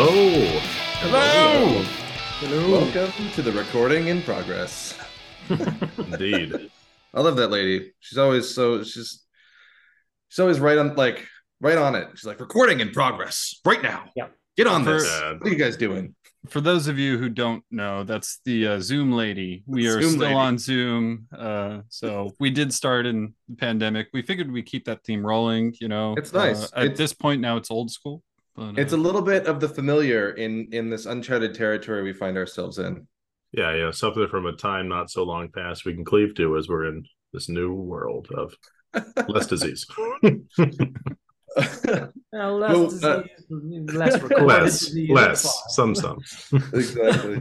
Hello. Hello. Hello. Welcome to the recording in progress. Indeed. I love that lady. She's always so she's she's always right on like right on it. She's like recording in progress right now. Yeah. Get on For- this. What are you guys doing? For those of you who don't know, that's the uh, Zoom lady. We are Zoom still lady. on Zoom. Uh, so we did start in the pandemic. We figured we keep that theme rolling. You know, It's nice. Uh, at It's- this point now, it's old school. But, It's uh, a little bit of the familiar in in this uncharted territory we find ourselves in. Yeah, yeah. Something from a time not so long past we can cleave to as we're in this new world of less disease. Well, less, Well, disease, uh, less less, disease. less, some, some. exactly.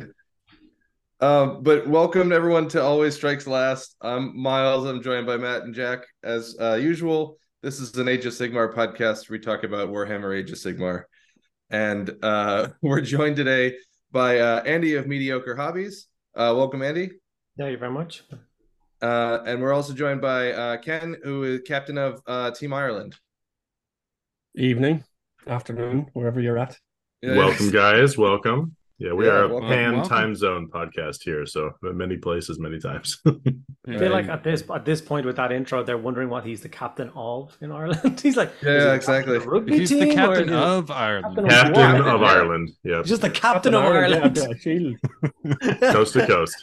Um, but welcome everyone to Always Strikes Last. I'm Miles. I'm joined by Matt and Jack as uh, usual. This is an Age of Sigmar podcast. We talk about Warhammer Age of Sigmar, and uh, we're joined today by uh, Andy of Mediocre Hobbies. Uh, welcome, Andy. Thank you very much. Uh, and we're also joined by uh, Ken, who is captain of uh, Team Ireland. evening, afternoon, wherever you're at. Welcome, guys. Welcome. Yeah, we Yeah, are a welcome. pan Welcome. time zone podcast here, so many places, many times. I feel like at this at this point with that intro, they're wondering what he's the captain of in Ireland. he's like, Yeah, he exactly. captain of rugby he's the team, or captain of Ireland. Captain of- Captain Wow. of Ireland. Yeah, just the captain of Ireland. yeah, coast to coast.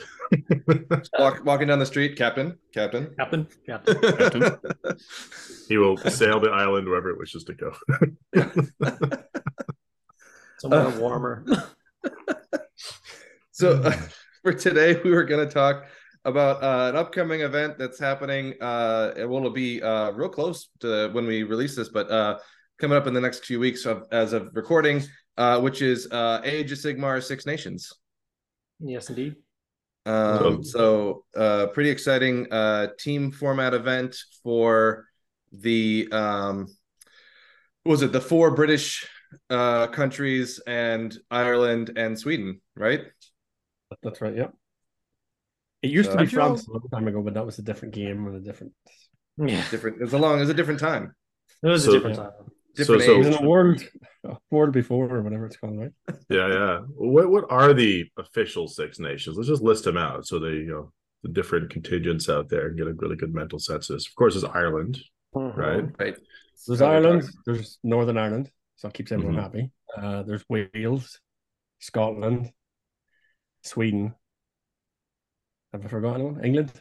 Walk, walking down the street, Captain, Captain. Captain, captain. he will sail the island wherever it wishes to go. Somewhere Uh, warmer. So uh, for today, we were going to talk about uh, an upcoming event that's happening. Uh, it will be uh, real close to when we release this, but uh, coming up in the next few weeks of, as of recording, uh, which is uh, Age of Sigmar Six Nations. yes, indeed. Um, so uh, pretty exciting uh, team format event for the um, what was it the four British uh, countries and Ireland and Sweden, right? That's right. Yeah. It used So- to be France a long time ago, but that was a different game and a different. Yeah, Different. It's a long. It's a different time. it was So- a different time. Different so- It was age. in a world, a world before or whatever it's called, right? Yeah, yeah. What what are the official Six Nations? Let's just list them out so they you know the different contingents out there and get a really good mental census. Of course, is Ireland, Mhm. right? Right. There's So we're Ireland. talking- There's Northern Ireland, so it keeps everyone Mhm. happy. Uh, there's Wales, Scotland, Sweden. Have I forgotten one? England.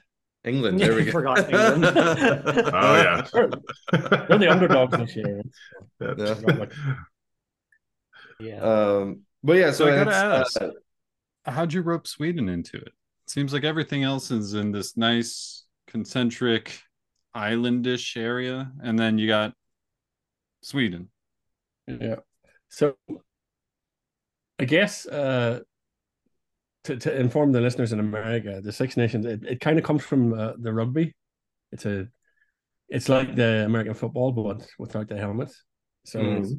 England. Yeah, There we you go. forgot England. Oh yeah. They're the underdogs this year. Yeah. Yeah. Yeah. Um, but yeah, so, So I gotta ask. uh, How'd you rope Sweden into it? Seems like everything else is in this nice concentric islandish area, and then you got Sweden. Yeah. So I guess uh to, to inform the listeners in America, the Six Nations, it, it kind of comes from uh, the rugby. It's a it's like the American football, but without the helmets. So it's-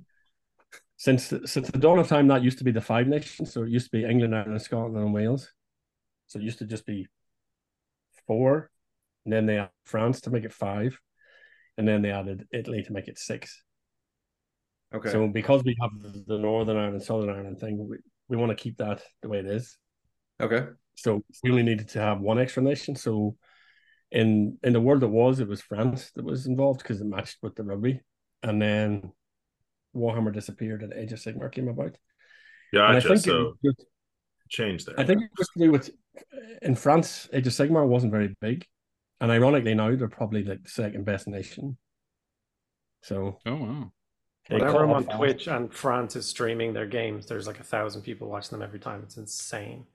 since the, since the dawn of time, that used to be the five nations. So it used to be England, Ireland, Scotland, and Wales. So it used to just be four, and then they added France to make it five, and then they added Italy to make it six. okay. So because we have the Northern Ireland, Southern Ireland thing, we, we want to keep that the way it is. Okay. So we only needed to have one extra nation. So in in the world that was, it was France that was involved because it matched with the rugby. And then Warhammer disappeared and Age of Sigmar came about. And I Gotcha. think So was just- change there. I think it was to do with in France, Age of Sigmar wasn't very big. And ironically now they're probably like the second best nation. So Oh wow. Whenever I'm on. Twitch and France is streaming their games, there's like a thousand people watching them every time. It's insane.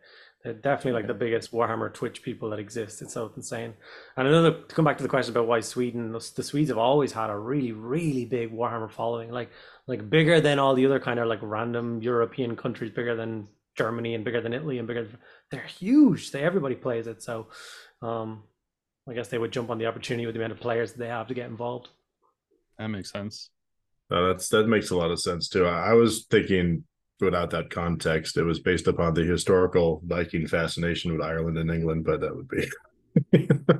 They're definitely like the biggest Warhammer Twitch people that exist. It's so insane. And another to come back to the question about why Sweden, the, the Swedes have always had a really, really big Warhammer following, like like bigger than all the other kind of like random European countries, bigger than Germany and bigger than Italy and bigger. They're huge. They everybody plays it. So, um, I guess they would jump on the opportunity with the amount of players that they have to get involved. That makes sense. No, that's that makes a lot of sense too. I, I was thinking without that context, it was based upon the historical Viking fascination with Ireland and England, but that would be a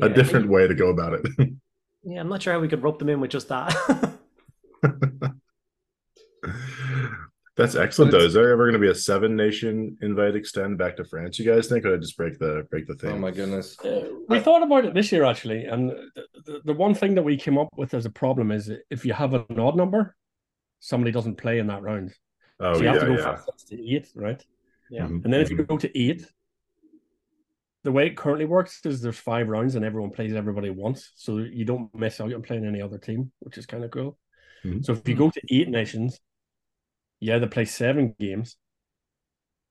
Yeah. different way to go about it. Yeah, I'm not sure how we could rope them in with just that. That's excellent But though. Is there ever going to be a seven nation invite extend back to France? You guys think, or I just break the break the thing? Oh my goodness. Uh, we thought about it this year actually, and the, the, the one thing that we came up with as a problem is if you have an odd number, somebody doesn't play in that round. Oh so you yeah, have to go yeah. from six to eight, right? Yeah. Mhm, And then if you mhm. go to eight, the way it currently works is there's five rounds and everyone plays everybody once, so you don't miss out on playing any other team, which is kind of cool. Mhm. So if you go to eight nations, you either play seven games,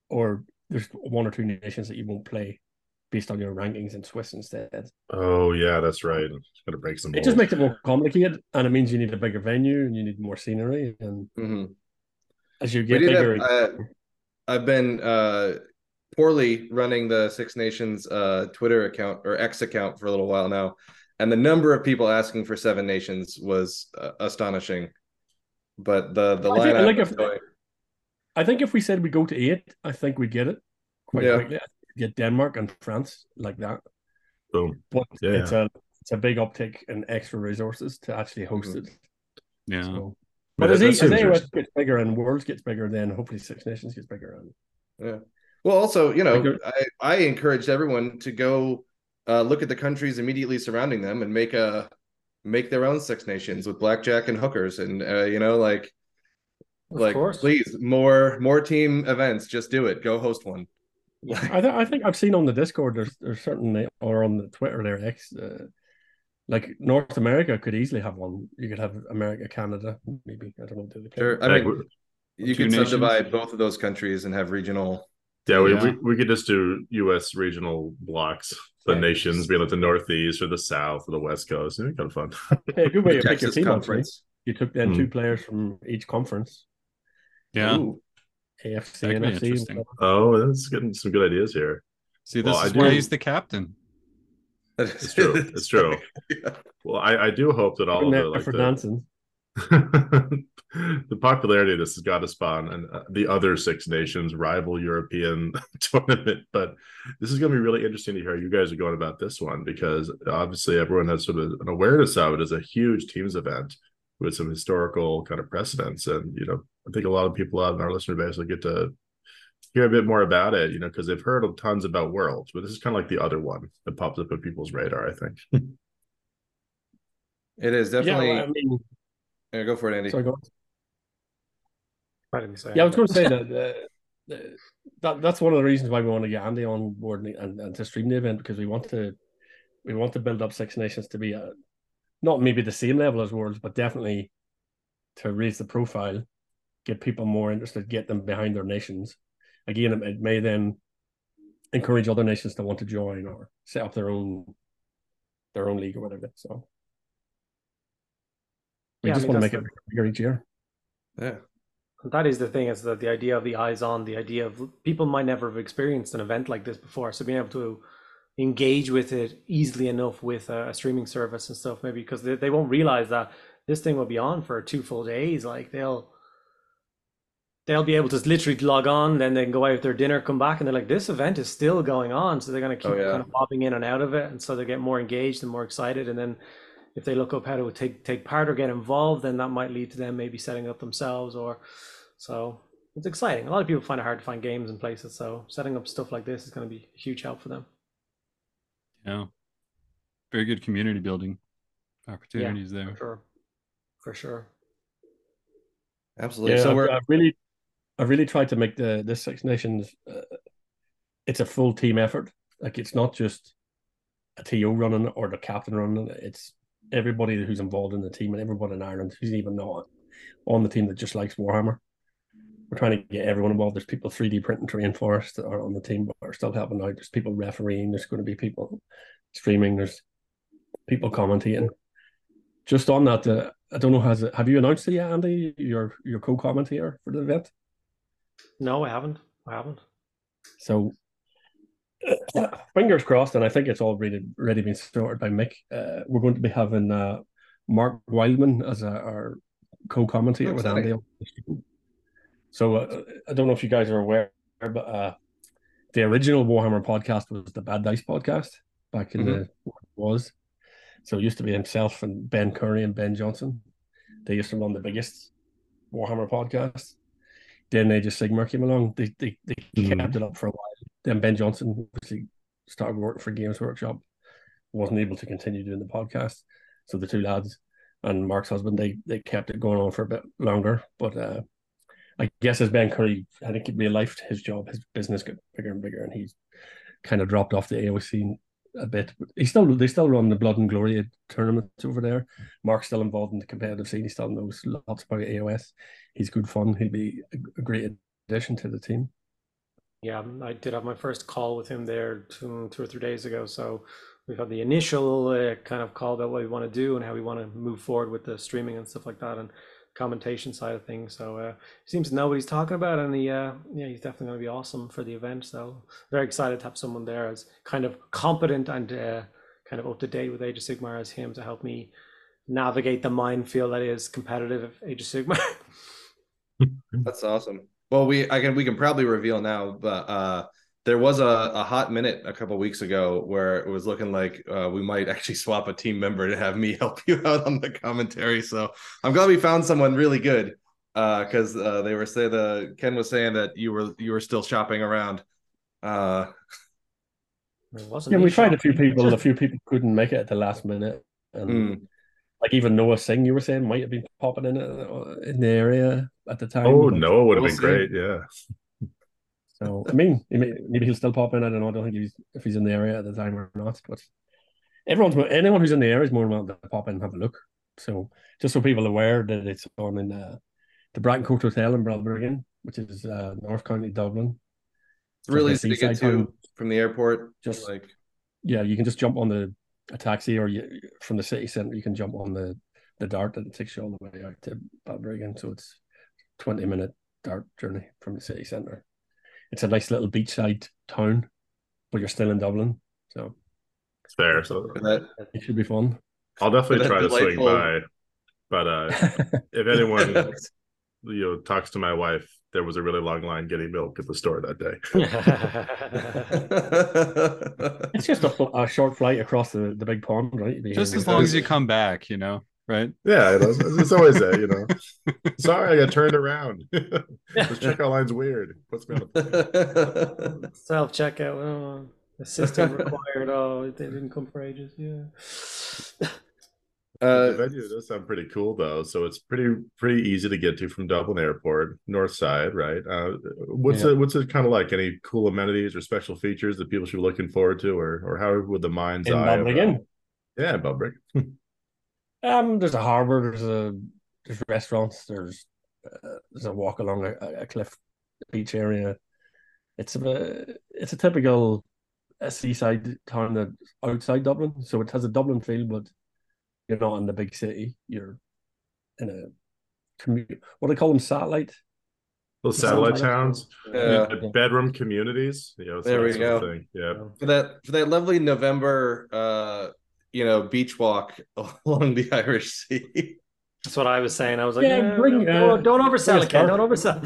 or there's one or two nations that you won't play based on your rankings in Swiss instead. Oh yeah, that's right. It's going to break some. It just makes it more complicated, and it means you need a bigger venue and you need more scenery. And hmm as you We get did have, uh, I've been uh, poorly running the Six Nations uh, Twitter account or X account for a little while now, and the number of people asking for Seven Nations was uh, astonishing. But the the I think- lineup like if- going, I think if we said we go to eight, I think we'd get it quite Yeah. quickly. Get Denmark and France like that. Boom. But Yeah, it's a it's a big uptick in extra resources to actually host Mhm. it. Yeah. So, Yeah, but as, that E- as seems AOS gets bigger and Worlds gets bigger, then hopefully Six Nations gets bigger. And yeah. Well, also, you know, Like, I, I encouraged everyone to go uh, look at the countries immediately surrounding them and make a make their own Six Nations with blackjack and hookers, and uh, you know, like Of like course. please more more team events. Just do it. Go host one. I, th- I think I've seen on the Discord there's there's certain or on the Twitter there X uh, like North America could easily have one. You could have America, Canada, maybe I don't know. Do they play? Sure. I Like, mean, you could nations. subdivide both of those countries and have regional. Yeah, we, Yeah. we we could just do U.S. regional blocks, the Yeah. nations, be like the Northeast or the South or the West Coast. It'd be kind of fun. Hey, a good way to pick your Texas team. Actually. conference. You took then Hmm. two players from each conference, Yeah. Ooh. AFC That and could be NFC. interesting. oh, that's getting some good ideas here. See, this Well, I is why do- he's the captain. It's true. It's true. Yeah. Well, I, I do hope that all of the like for the, dancing. the popularity of this has got to spawn and uh, the other Six Nations rival European tournament. But this is going to be really interesting to hear how you guys are going about this one because obviously everyone has sort of an awareness of it as a huge teams event with some historical kind of precedents. And, you know, I think a lot of people out in our listener base will get to hear a bit more about it, you know, because they've heard tons about Worlds, but this is kind of like the other one that pops up on people's radar, I think. It is Yeah, definitely. well, I mean, Yeah, go for it, Andy. sorry, go on. Why didn't you say Yeah, I was going to say that, uh, the- that that's one of the reasons why we want to get Andy on board and, and, and to stream the event because we want to we want to build up Six Nations to be a, not maybe the same level as Worlds, but definitely to raise the profile, get people more interested, get them behind their nations. Again, it, it may then encourage other nations to want to join or set up their own their own league or whatever. So we Yeah, I just mean, want to make that's it bigger each year. Yeah. that is the thing is that the idea of the eyes on the idea of people might never have experienced an event like this before so being able to engage with it easily enough with a, a streaming service and stuff maybe because they, they won't realize that this thing will be on for two full days like they'll they'll be able to literally log on then they can go out with their dinner come back and they're like this event is still going on so they're going to keep Oh, yeah. kind of bobbing in and out of it and so they get more engaged and more excited and then if they look up how to take take part or get involved, then that might lead to them maybe setting up themselves or so it's exciting. A lot of people find it hard to find games and places, so setting up stuff like this is going to be a huge help for them. Yeah. Very good community building opportunities For there. sure, for sure. Absolutely. Yeah, so I've, we're I've really, I've really tried to make the this Six Nations. Uh, it's a full team effort. Like it's not just a TO running or the captain running it. It's everybody who's involved in the team and everyone in Ireland who's even not on the team that just likes Warhammer. We're trying to get everyone involved. There's people 3D printing terrain for us that are on the team but are still helping out. There's people refereeing. There's going to be people streaming. There's people commentating. Just on that, uh, I don't know. Has it, have you announced it yet, Andy? Your your co-commentator for the event. No, I haven't. I haven't. So fingers crossed, and I think it's already already been sorted by Mick. Uh, we're going to be having uh, Mark Wildman as a, our co-commentator with. Andy. on the stream. So uh, I don't know if you guys are aware, but uh, the original Warhammer podcast was the Bad Dice podcast back in the was. So it used to be himself and Ben Curry and Ben Johnson. They used to run the biggest Warhammer podcast. Then Age of Sigmar came along. They they, they Mhm. kept it up for a while. Then Ben Johnson, obviously started working for Games Workshop, wasn't able to continue doing the podcast. So the two lads and Mark's husband, they they kept it going on for a bit longer. But uh, I guess as Ben Curry, I think real life his job, his business got bigger and bigger, and he's kind of dropped off the AO scene a bit. He still they still run the Blood and Glory tournaments over there. Mark's still involved in the competitive scene. He still knows lots about AOS. He's good fun. He'll be a, great addition to the team. Yeah, I did have my first call with him there two, two or three days ago. So we've had the initial uh, kind of call about what we want to do and how we want to move forward with the streaming and stuff like that and commentation side of things. So uh, he seems to know what he's talking about, and he, uh, yeah, he's definitely going to be awesome for the event. So very excited to have someone there as kind of competent and uh, kind of up to date with Age of Sigmar as him to help me navigate the minefield that is competitive Age of Sigmar. That's awesome. Well, we I can we can probably reveal now, but uh there was a, a hot minute a couple weeks ago where it was looking like uh, we might actually swap a team member to have me help you out on the commentary. So I'm glad we found someone really good because uh, they were saying the Ken was saying that you were you were still shopping around. Uh, wasn't Yeah, me we tried a few people. and A few people couldn't make it at the last minute, and mm, like even Noah Singh, you were saying might have been popping in uh, in the area at the time. Oh, but- Noah would have We'll been see. great. Yeah. So I mean, he may- maybe he'll still pop in. I don't know. I don't think he's if he's in the area at the time or not. But everyone's anyone who's in the area is more than welcome to pop in and have a look. So just so people are aware that it's on in uh, the Bracken Court Hotel in Balbriggan, which is uh, North County Dublin. it's really easy to get to from the airport. Just- like Yeah, you can just jump on the a taxi, or you from the city centre, you can jump on the the dart it takes you all the way out to Balbriggan. So it's twenty minute dart journey from the city centre. It's a nice little beachside town, but you're still in Dublin, so It's fair. So that. it should be fun. I'll definitely try to swing by. But uh, if anyone you know talks to my wife, there was a really long line getting milk at the store that day. It's just a, a short flight across the, the big pond, right? You'd Just as long as you come back, you know, right? Yeah, it is- it's always that, you know. Sorry, I got turned around. this checkout line's weird. Puts me on a. Self checkout. Oh, assistant required. Oh, they didn't come for ages. Yeah. the uh, venue does sound pretty cool though. So it's pretty pretty easy to get to from Dublin Airport, north side, right? Uh, what's Yeah. it what's it kind of like? Any cool amenities or special features that people should be looking forward to, or or how would the mind's in eye? of- Balbriggan. Yeah, Balbrick. Um, there's a harbour. There's a there's restaurants. There's uh, there's a walk along a, a cliff beach area. It's a it's a typical uh, seaside town that outside Dublin, so it has a Dublin feel, but you're not in the big city. You're in a commu- what do they call them satellite. Those satellite Satellite towns, Yeah. the bedroom communities. You know, There we that sort of go. thing. Yeah. for that for that lovely November uh you know beach walk along the Irish Sea. That's what I was saying. I was like, Yeah, yeah, bring, don't, uh, don't oversell it, Ken. Don't oversell.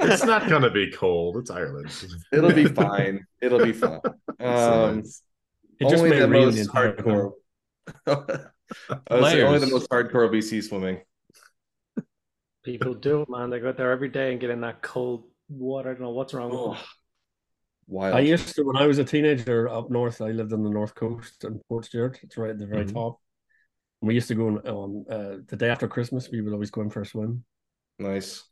it's not gonna be cold. It's Ireland. It'll be fine. It'll be fine. Um, It just only made the rain most hardcore. I would say only the most hardcore BC swimming. People do it, man. They go out there every day and get in that cold water. I don't know what's wrong with Oh, them. Wild. I used to when I was a teenager up north. I lived on the north coast in Portstewart. It's right at the very Mhm. top. We used to go on, on uh, the day after Christmas. We would always go in for a swim. nice.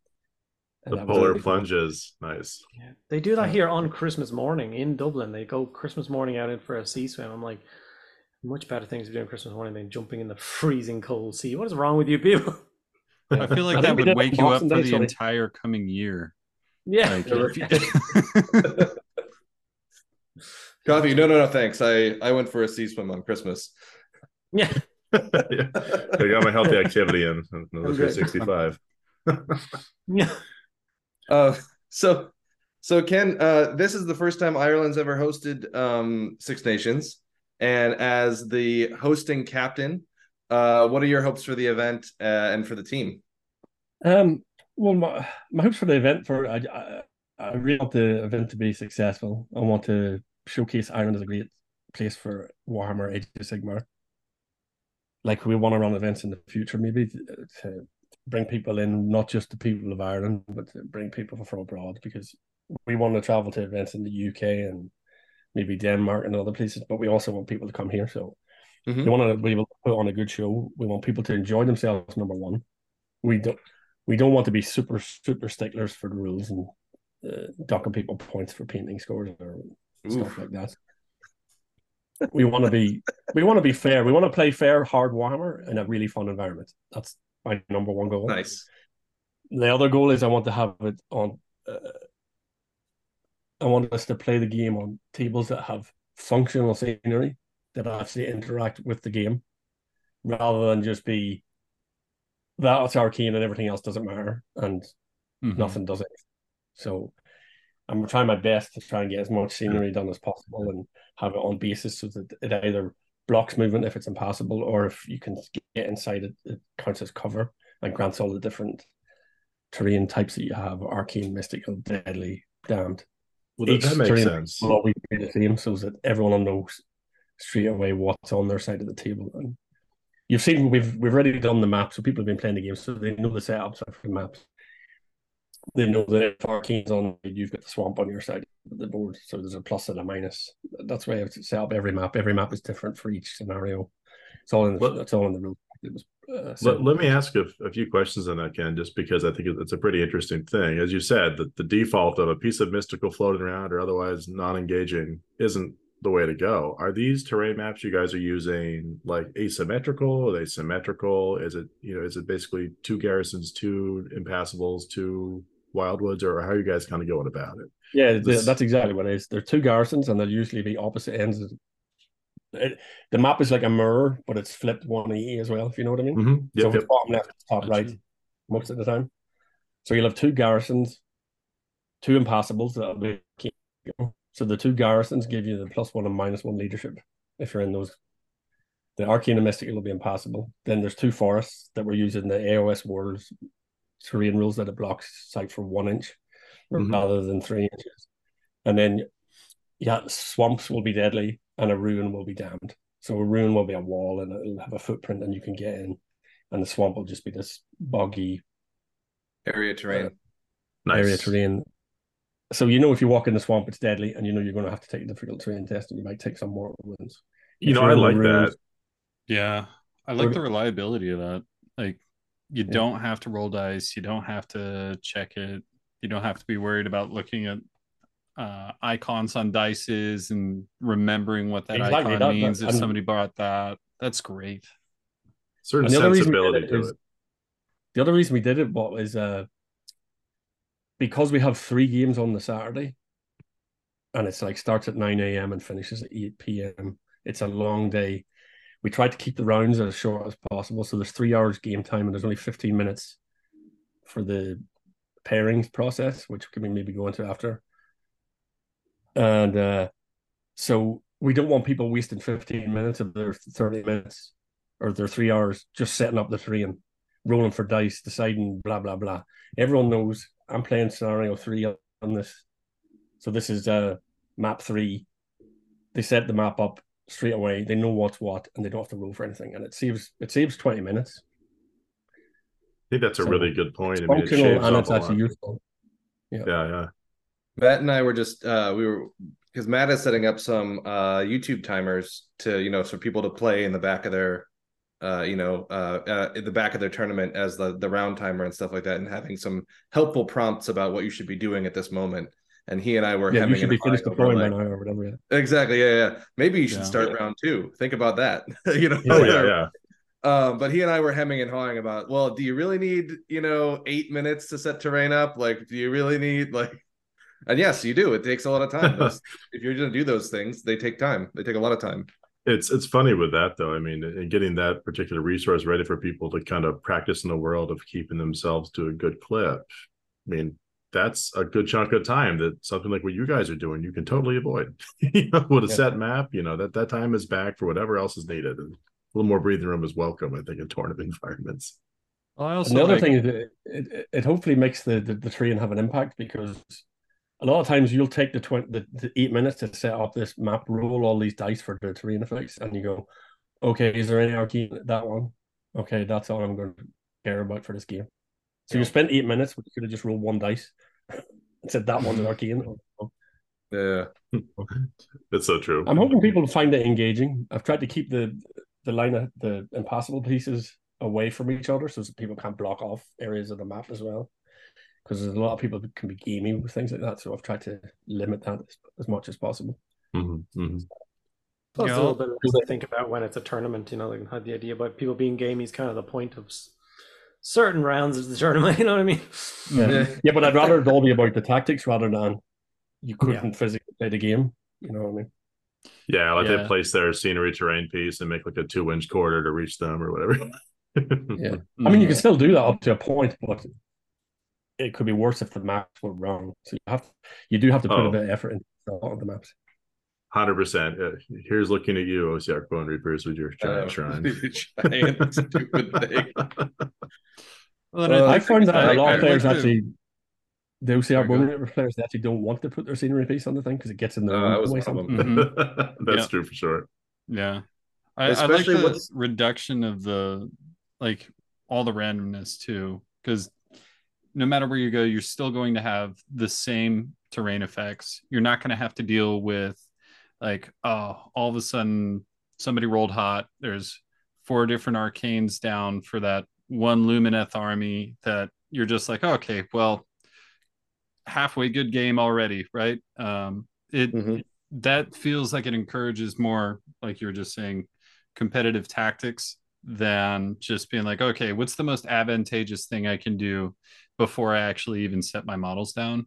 and The that was polar really fun. plunges. Nice. Yeah. They do that here on Christmas morning in Dublin. They go Christmas morning out in for a sea swim. I'm like, much better things to do on Christmas morning than jumping in the freezing cold sea. What is wrong with you people? I feel like I that would wake you up for Day, the sorry. entire coming year. Yeah. Like, Coffee. No, no, no. Thanks. I I went for a sea swim on Christmas. yeah. yeah. I got my healthy activity in. Another Okay. 365. Yeah. Uh, so, so Ken, uh, this is the first time Ireland's ever hosted um, Six Nations, and as the hosting captain, uh, what are your hopes for the event uh, and for the team? Um, well, my, my hopes for the event for I, I, I really want the event to be successful. I want to showcase Ireland as a great place for Warhammer Age of Sigmar. Like we want to run events in the future, maybe to, to bring people in, not just the people of Ireland, but to bring people from abroad because we want to travel to events in the UK and maybe Denmark and other places, but we also want people to come here. So Mhm. we want to be able to put on a good show. We want people to enjoy themselves. Number one, we don't we don't want to be super super sticklers for the rules and uh, docking people points for painting scores or stuff like that. We want to be we want to be fair. We want to play fair, hard Warhammer in a really fun environment. That's my number one goal. Nice. The other goal is I want to have it on. Uh, I want us to play the game on tables that have functional scenery that actually interact with the game, rather than just be that's arcane and everything else doesn't matter and Mhm. nothing does it. So I'm trying my best to try and get as much scenery done as possible and have it on basis so that it either blocks movement if it's impossible or if you can get inside it, it counts as cover and grants all the different terrain types that you have arcane, mystical, deadly, damned. Well, Each that makes terrain sense. will always be the same so that everyone knows straight away what's on their side of the table. And you've seen we've we've already done the map, so people have been playing the game, so they know the setups for the maps. They know that if Arcane's on, you've got the swamp on your side of the board, so there's a plus and a minus. That's why I have to set up every map. Every map is different for each scenario. It's all in the, Well- it's all in the rule. It was, uh, Let, let me ask a, a few questions on that, Ken, just because I think it's a pretty interesting thing. As you said, that the default of a piece of mystical floating around or otherwise non-engaging isn't the way to go. Are these terrain maps you guys are using like asymmetrical? Are they symmetrical? Is it you know is it basically two garrisons, two impassables, two wildwoods, or how are you guys kind of going about it? Yeah, This- that's exactly what it is. There are two garrisons, and they'll usually be opposite ends. of- It, the map is like a mirror, but it's flipped 180 as well, if you know what I mean. Mm-hmm. so Yep, it's bottom left, top Gotcha. right, most of the time. So you'll have two garrisons, two impassibles that'll be so the two garrisons give you the plus one and minus one leadership if you're in those. The arcane and mystical will be impassable. Then there's two forests that we're using the AOS worlds terrain rules that it blocks sight for one inch Mhm. rather than three inches. And then yeah, swamps will be deadly and a ruin will be damned. So a ruin will be a wall and it'll have a footprint and you can get in. And the swamp will just be this boggy Area terrain. Nice. area terrain. So you know if you walk in the swamp, it's deadly, and you know you're going to have to take a difficult terrain test, and you might take some more wounds. You If know, I like ruins- that. Yeah. I like Or- the reliability of that. Like you Yeah. don't have to roll dice, you don't have to check it, you don't have to be worried about looking at uh icons on dices and remembering what that Exactly, icon that- that- means if and- somebody bought that. That's great. Certain the other reason we did sensibility it to is- it. The other reason we did it what was uh because we have three games on the Saturday, and it's like starts at nine a.m. and finishes at eight p.m. It's a long day. We tried to keep the rounds as short as possible, so there's three hours game time, and there's only fifteen minutes for the pairings process, which we can maybe go into after. And uh, so we don't want people wasting fifteen minutes of their thirty minutes or their three hours just setting up the terrain rolling for dice, deciding blah blah blah. Everyone knows I'm playing scenario three on this. So this is uh map three. They set the map up straight away. They know what's what, and they don't have to roll for anything. And it saves it saves twenty minutes. I think that's a So really good point. It's I mean, it functional shaves and it's actually lot. useful. Yeah, yeah. Matt and I were just uh we were because Matt is setting up some uh YouTube timers to you know for people to play in the back of their uh you know uh, uh in the back of their tournament as the the round timer and stuff like that and having some helpful prompts about what you should be doing at this moment. And he and I were Yeah, you hemming should and be finished hawing over, deploying by like- now or whatever. Yeah. Exactly. Yeah, yeah. Maybe you should Yeah. start round two. Think about that. you know. Oh yeah, yeah. Um, but he and I were hemming and hawing about, well, do you really need, you know, eight minutes to set terrain up? Like, do you really need like and yes, you do. It takes a lot of time. Those, if you're gonna do those things, they take time. They take a lot of time. It's it's funny with that though. I mean, and getting that particular resource ready for people to kind of practice in the world of keeping themselves to a good clip. I mean, that's a good chunk of time that something like what you guys are doing, you can totally avoid. you know, with a Yeah. set map, you know, that that time is back for whatever else is needed. And a little more breathing room is welcome, I think, in tournament environments. Well, I also And the other like- thing is that it, it, it hopefully makes the, the, the terrain have an impact because a lot of times you'll take the, 20, the, the eight minutes to set up this map, roll all these dice for the terrain effects, and you go, okay, is there any arcane? That one. Okay, that's all I'm going to care about for this game. So you spent eight minutes, but you could have just rolled one dice and said that one's an arcane. Yeah. That's so true. I'm hoping people find it engaging. I've tried to keep the the line of the impossible pieces away from each other so that people can't block off areas of the map as well. Because there's a lot of people who can be gamey with things like that. So I've tried to limit that as, as much as possible. Mhm, mhm. Plus Yeah. a little bit less to think about when it's a tournament. You know, like had the idea about people being gamey is kind of the point of s- certain rounds of the tournament. You know what I mean? Yeah. Yeah. Yeah, but I'd rather it all be about the tactics rather than you couldn't physically play the game. You know what I mean? Yeah, like Yeah. they place their scenery terrain piece and make like a two inch corridor to reach them or whatever. Yeah. Mm-hmm. I mean, you can still do that up to a point, but it could be worse if the maps were wrong. So you have, you do have to put Oh. a bit of effort into a lot of the maps. Hundred percent. Here's looking at you, OBR Bone Reapers, with your giant Uh, shrine. giant stupid thing. Well, Uh, I find that I- a lot I of players like actually, the OBR Bone go. Reaper players, they actually don't want to put their scenery piece on the thing because it gets in the Uh, way that was one of sometimes. them. Mhm. That's Yeah. true for sure. Yeah. I, I like Especially the what's- reduction of the like all the randomness too, because no matter where you go, you're still going to have the same terrain effects. You're not going to have to deal with like, oh, all of a sudden somebody rolled hot. There's four different arcanes down for that one Lumineth army that you're just like, okay, well, halfway good game already, right? Um, it Mhm. that feels like it encourages more, like you're just saying, competitive tactics than just being like, okay, what's the most advantageous thing I can do before I actually even set my models down?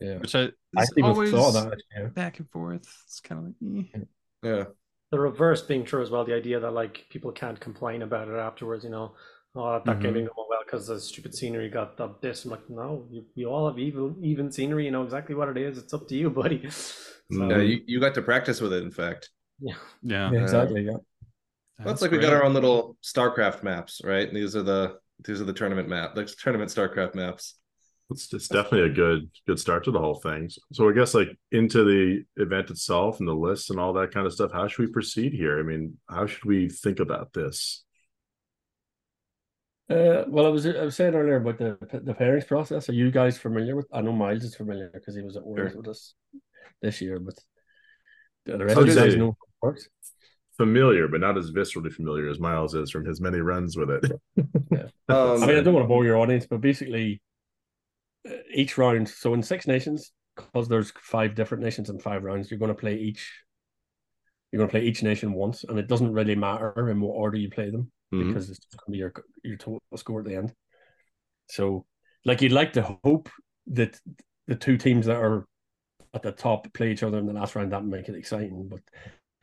Yeah. Which I I is always saw that. Yeah. back and forth. It's kind of like, eh. Yeah. The reverse being true as well. The idea that like people can't complain about it afterwards. You know, oh that game Mhm. didn't go well because the stupid scenery got the this. I'm like, no, you, you all have even even scenery. You know exactly what it is. It's up to you, buddy. So, Yeah, you, you got to practice with it, in fact. yeah. yeah, Yeah, exactly. Yeah. That's, like we got our own little StarCraft maps, right? And these are the these are the tournament map, the tournament StarCraft maps. It's, it's definitely a good good start to the whole thing. So I guess like into the event itself and the list and all that kind of stuff. How should we proceed here? I mean, how should we think about this? Uh, well, I was I was saying earlier about the the pairings process. Are you guys familiar with? I know Miles is familiar because he was at Worlds Sure. with us this year, but the rest So of you guys know how it works. Familiar, but not as viscerally familiar as Miles is from his many runs with it. Um, I mean, I don't want to bore your audience, but basically, each round. So in Six Nations, because there's five different nations in five rounds, you're going to play each. You're going to play each nation once, and it doesn't really matter in what order you play them Mhm. because it's going to be your your total score at the end. So, like, you'd like to hope that the two teams that are at the top play each other in the last round. That make it exciting, but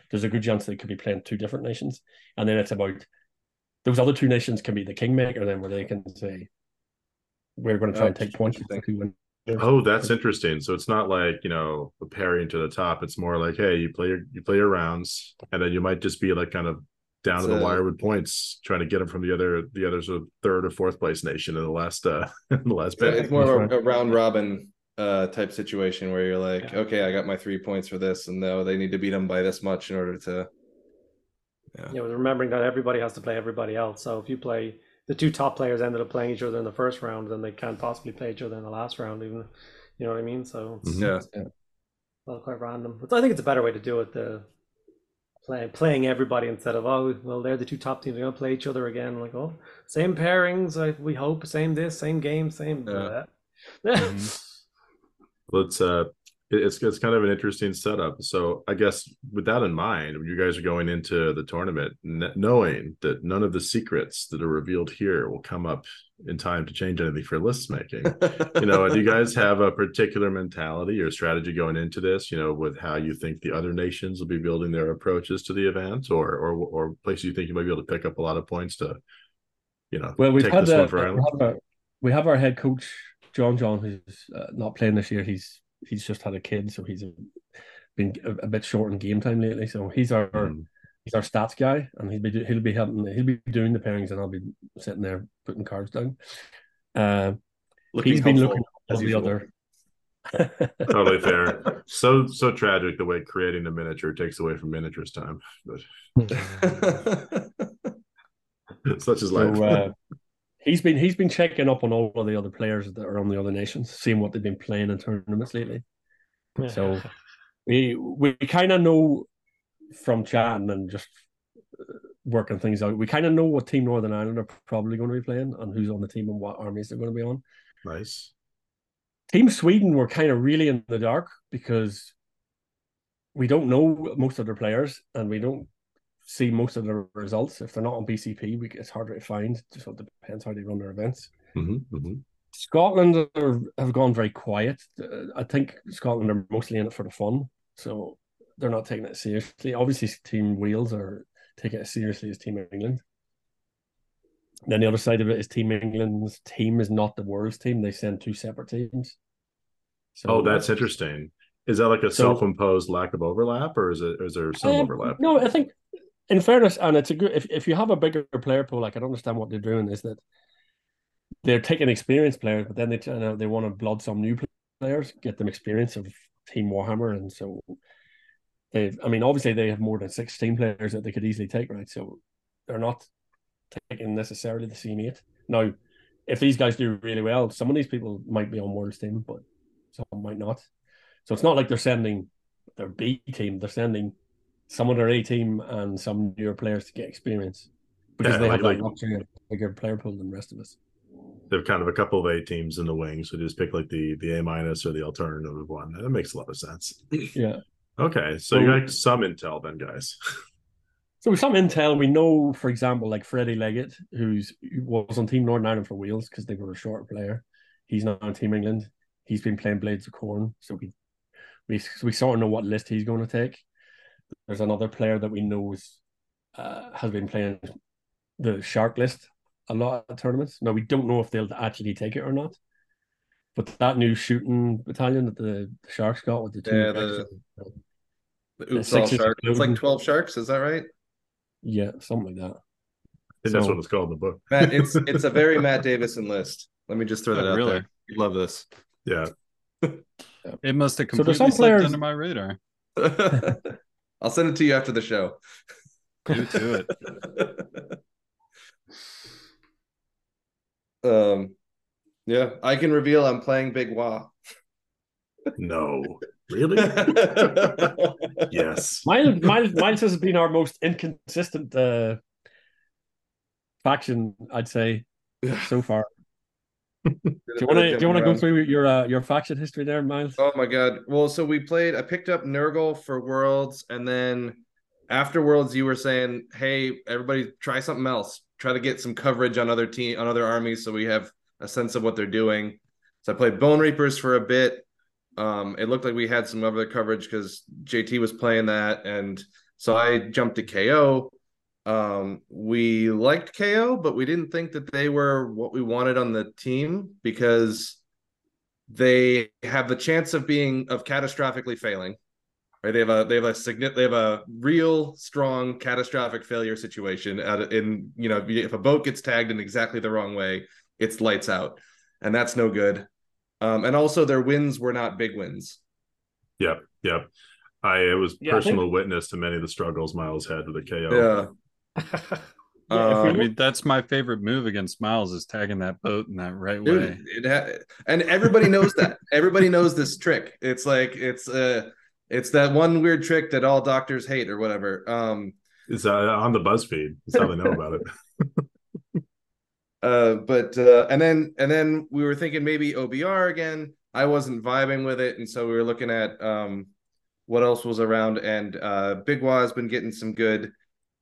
there's a good chance they could be playing two different nations, and then it's about those other two nations can be the kingmaker then, where they can say, "We're going to try Oh, and take points." interesting. to win." Oh, that's interesting. So it's not like you know a pairing to the top. It's more like, hey, you play your you play your rounds, and then you might just be like kind of down to the a- wire with points, trying to get them from the other the other sort of third or fourth place nation in the last uh in the last So bit. it's more of a, a round robin uh type situation where you're like, Yeah. okay, I got my three points for this, and no, they need to beat them by this much in order to. Yeah, with remembering that everybody has to play everybody else. So if you play the two top players ended up playing each other in the first round, then they can't possibly play each other in the last round, even you know what I mean. So it's Mhm. Yeah. all quite random. But I think it's a better way to do it. The play, playing everybody instead of oh well they're the two top teams they're gonna play each other again. Like oh same pairings. I, we hope same this same game same. Yeah. that. Let's uh it- it's it's kind of an interesting setup. So I guess with that in mind, you guys are going into the tournament, knowing that none of the secrets that are revealed here will come up in time to change anything for list making. you know, do you guys have a particular mentality or strategy going into this? You know, with how you think the other nations will be building their approaches to the event, or or or places you think you might be able to pick up a lot of points to, you know, Well, we've take had this one for we have, our, we have our head coach John John, who's uh, not playing this year. He's he's just had a kid, so he's been a, a bit short in game time lately. So he's our Mm. he's our stats guy, and he'll be he'll be helping he'll be doing the pairings, and I'll be sitting there putting cards down. Uh, Looking he's been looking at the other. Totally fair. So so tragic the way creating a miniature takes away from miniatures time. But such is life. So uh, he's been he's been checking up on all of the other players that are on the other nations, seeing what they've been playing in tournaments lately. So we we kind of know from chatting and just uh, working things out. We kind of know what Team Northern Ireland are probably going to be playing and who's on the team and what armies they're going to be on. Nice. Team Sweden were kind of really in the dark because we don't know most of their players and we don't see most of the results. If they're not on BCP, we, it's harder to find. Just it depends how they run their events. Mm-hmm, mm-hmm. Scotland are, have gone very quiet. Uh, I think Scotland are mostly in it for the fun, so they're not taking it seriously. Obviously, Team Wales are taking it as seriously as Team England. Then the other side of it is Team England's team is not the world's team. They send two separate teams. So, oh, that's interesting. Is that like a so, self-imposed lack of overlap, or is it? Is there some um, overlap? No, I think, in fairness, and it's a good. If, if you have a bigger player pool, like I don't understand what they're doing, is that they're taking experienced players, but then they you know, they want to blood some new players, get them experience of Team Warhammer, and so they. I mean, obviously they have more than sixteen players that they could easily take, right? So they're not taking necessarily the same eight. Now, if these guys do really well, some of these people might be on World's team, but some might not. So it's not like they're sending their B team; they're sending some of their A team and some newer players to get experience because yeah, they like, have like, a bigger player pool than the rest of us they have kind of a couple of A teams in the wing, so just pick like the the A minus or the alternative one. That makes a lot of sense. Yeah. Okay, so you got some intel then, guys. So with some intel, we know, for example, like Freddie Leggett, who's who was on Team Northern Ireland for Wales because they were a short player. He's now on Team England. He's been playing Blades of Khorne, so we we we sort of know what list he's going to take. There's another player that we know is, uh, has been playing the Shark list a lot of tournaments. Now we don't know if they'll actually take it or not. But that new shooting battalion that the, the Sharks got with the two yeah, the, the, the sharks. It's like twelve sharks, is that right? Yeah, something like that. I think so, that's what it's called in the book. Matt, it's it's a very Matt Davison list. Let me just throw that oh, out really? there. You love this. Yeah. it must have completely so some players... under my radar. I'll send it to you after the show. Do to it. Um, yeah, I can reveal I'm playing Big Waaagh. No, really? yes. Miles, Miles, Miles has been our most inconsistent uh, faction, I'd say, so far. Do you want to do you want to go through your uh, your faction history there, Miles? Oh my god! Well, so we played. I picked up Nurgle for Worlds, and then after Worlds, you were saying, "Hey, everybody, try something else try to get some coverage on other team on other armies so we have a sense of what they're doing. So I played Bone Reapers for a bit. Um, it looked like we had some other coverage because JT was playing that, and so I jumped to KO. Um, we liked KO, but we didn't think that they were what we wanted on the team because they have the chance of being of catastrophically failing right? They have a they have a significant they have a real strong catastrophic failure situation at in you know if a boat gets tagged in exactly the wrong way, it's lights out, and that's no good. Um, and also their wins were not big wins. Yep, yep. I was yeah, personal I think... witness to many of the struggles Miles had with the KO. Yeah. Yeah, um, I mean, that's my favorite move against Miles is tagging that boat in that right dude, way. It ha- and everybody knows that. everybody knows this trick. It's like it's uh it's that one weird trick that all doctors hate or whatever. Um, it's uh, on the BuzzFeed. That's how they know about it. uh, but uh, and then and then we were thinking maybe OBR again. I wasn't vibing with it, and so we were looking at um, what else was around. And uh, Big Waaagh has been getting some good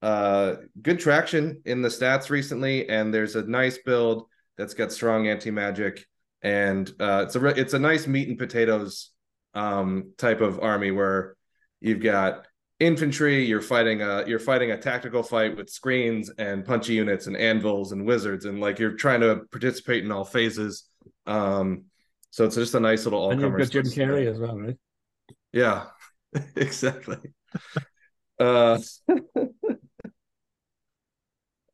uh, good traction in the stats recently, and there's a nice build that's got strong anti magic, and uh, it's a re- it's a nice meat and potatoes um, type of army where you've got infantry you're fighting a you're fighting a tactical fight with screens and punchy units and anvils and wizards and like you're trying to participate in all phases. Um so it's just a nice little all and you've got jim carrey as well right? Yeah exactly. Uh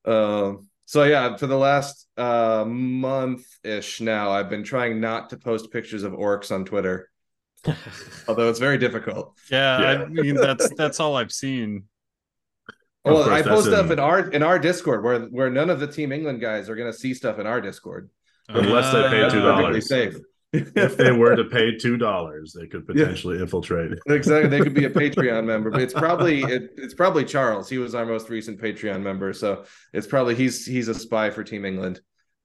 um so yeah for the last uh month ish now i've been trying not to post pictures of orcs on twitter Although it's very difficult. Yeah, yeah, I mean that's that's all I've seen. Well, course, I post stuff in- in our in our Discord where where none of the Team England guys are gonna see stuff in our Discord. Unless they pay Uh, That's $2. safe. If they were to pay two dollars, they could potentially infiltrate. exactly, they could be a Patreon member, but it's probably it, it's probably Charles. He was our most recent Patreon member, so it's probably he's he's a spy for Team England.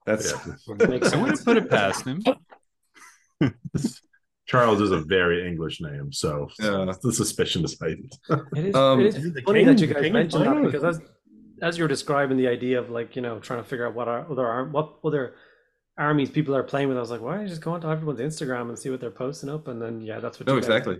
That's Yeah. I wouldn't sense. put it past him. Charles is a very English name, so Yeah. the suspicion is heightened. It is, Um, it Is is the funny king- that you guys mentioned that because as, as you were describing the idea of like you know trying to figure out what our other arm, what other armies people are playing with, I was like, why don't you just go onto everyone's Instagram and see what they're posting up, and then yeah, that's what. no you exactly.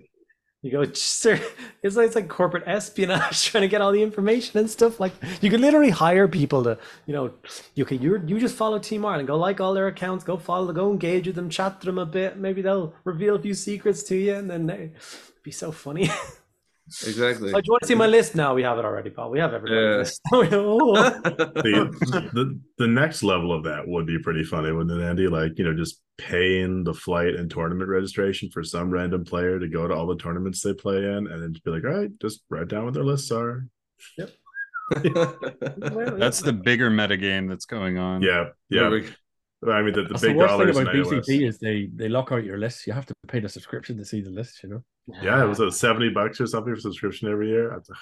You go, sir. It's like, it's like corporate espionage, trying to get all the information and stuff. Like you could literally hire people to, you know, you can you you just follow Team Ireland, go like all their accounts, go follow, go engage with them, chat to them a bit. Maybe they'll reveal a few secrets to you, and then they, it'd be so funny. Exactly. Oh, do you want to see my list? No, we have it already, Paul. We have everybody's Yeah. list. The, the the next level of that would be pretty funny, wouldn't it, Andy? Like, you know, just paying the flight and tournament registration for some random player to go to all the tournaments they play in and then just be like, all right, just write down what their lists are. Well, That's the bigger metagame that's going on. Yeah, yeah. I mean the, the That's the worst thing dollars in about AOS. BCP is they they lock out your list. You have to pay the subscription to see the list. You know. Yeah, it was a 70 bucks or something for subscription every year. That's- It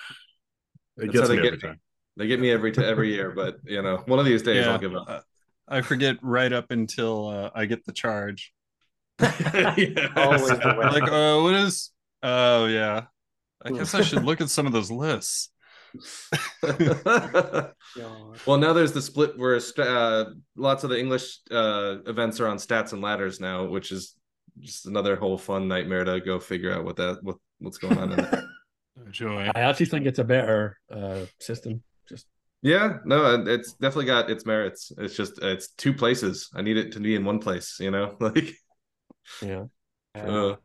That's gets how me they every get me. time. They get me every to every year, but you know, one of these days Yeah. I'll give up. Uh, I forget right up until uh, I get the charge. Yeah. Always the way. Like, uh, what is? Oh yeah, I guess I should look at some of those lists. God. well, now there's the split where uh, lots of the English uh, events are on stats and ladders now, which is just another whole fun nightmare to go figure out what that what what's going on in there. Oh, joy. I actually think it's a better uh, system. Just yeah, no, it's definitely got its merits. It's just it's two places. I need it to be in one place, you know. Like, yeah. uh,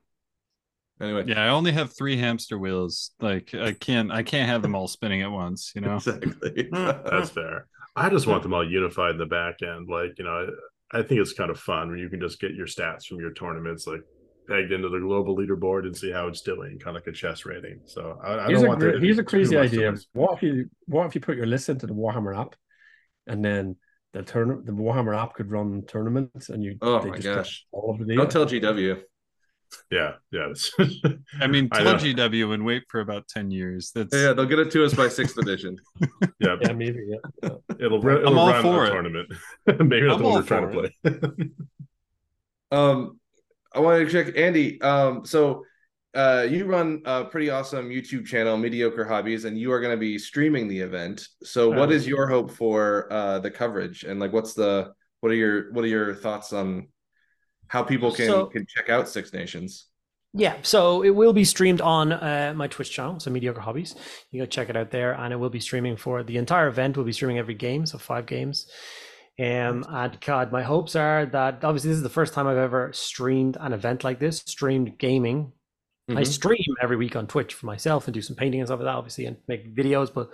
anyway, Yeah, I only have three hamster wheels. Like, I can't, I can't have them all spinning at once. You know. exactly. Hmm, that's fair. I just want them all unified in the back end. Like, you know, I, I think it's kind of fun when you can just get your stats from your tournaments, like pegged into the global leaderboard and see how it's doing, kind of like a chess rating. So I, I Here's don't a, want gr- to be here's a crazy much idea. What if you what if you put your list into the Warhammer app, and then the turn the Warhammer app could run tournaments, and you Oh they my just gosh. all of the data. Don't tell GW. Yeah, yeah. I mean, I tell know. GW and wait for about ten years. That's Yeah, they'll get it to us by sixth edition. yeah, yeah, maybe. Yeah. it'll, ru- it'll I'm all run for a it. tournament. Maybe not I'm the one we're trying to play. Um, I wanted to check Andy. Um, so uh, you run a pretty awesome YouTube channel, Mediocre Hobbies, and you are going to be streaming the event. So, what Uh, your hope for uh, the coverage, and like, what's the what are your what are your thoughts on how people can So- can check out Six Nations? Yeah, so it will be streamed on uh, my Twitch channel, so Mediocre Hobbies. You go check it out there, and it will be streaming for the entire event. We'll be streaming every game, so five games. Um, and God, my hopes are that obviously this is the first time I've ever streamed an event like this, streamed gaming. I Mhm. stream every week on Twitch for myself and do some painting and stuff like that, obviously, and make videos. But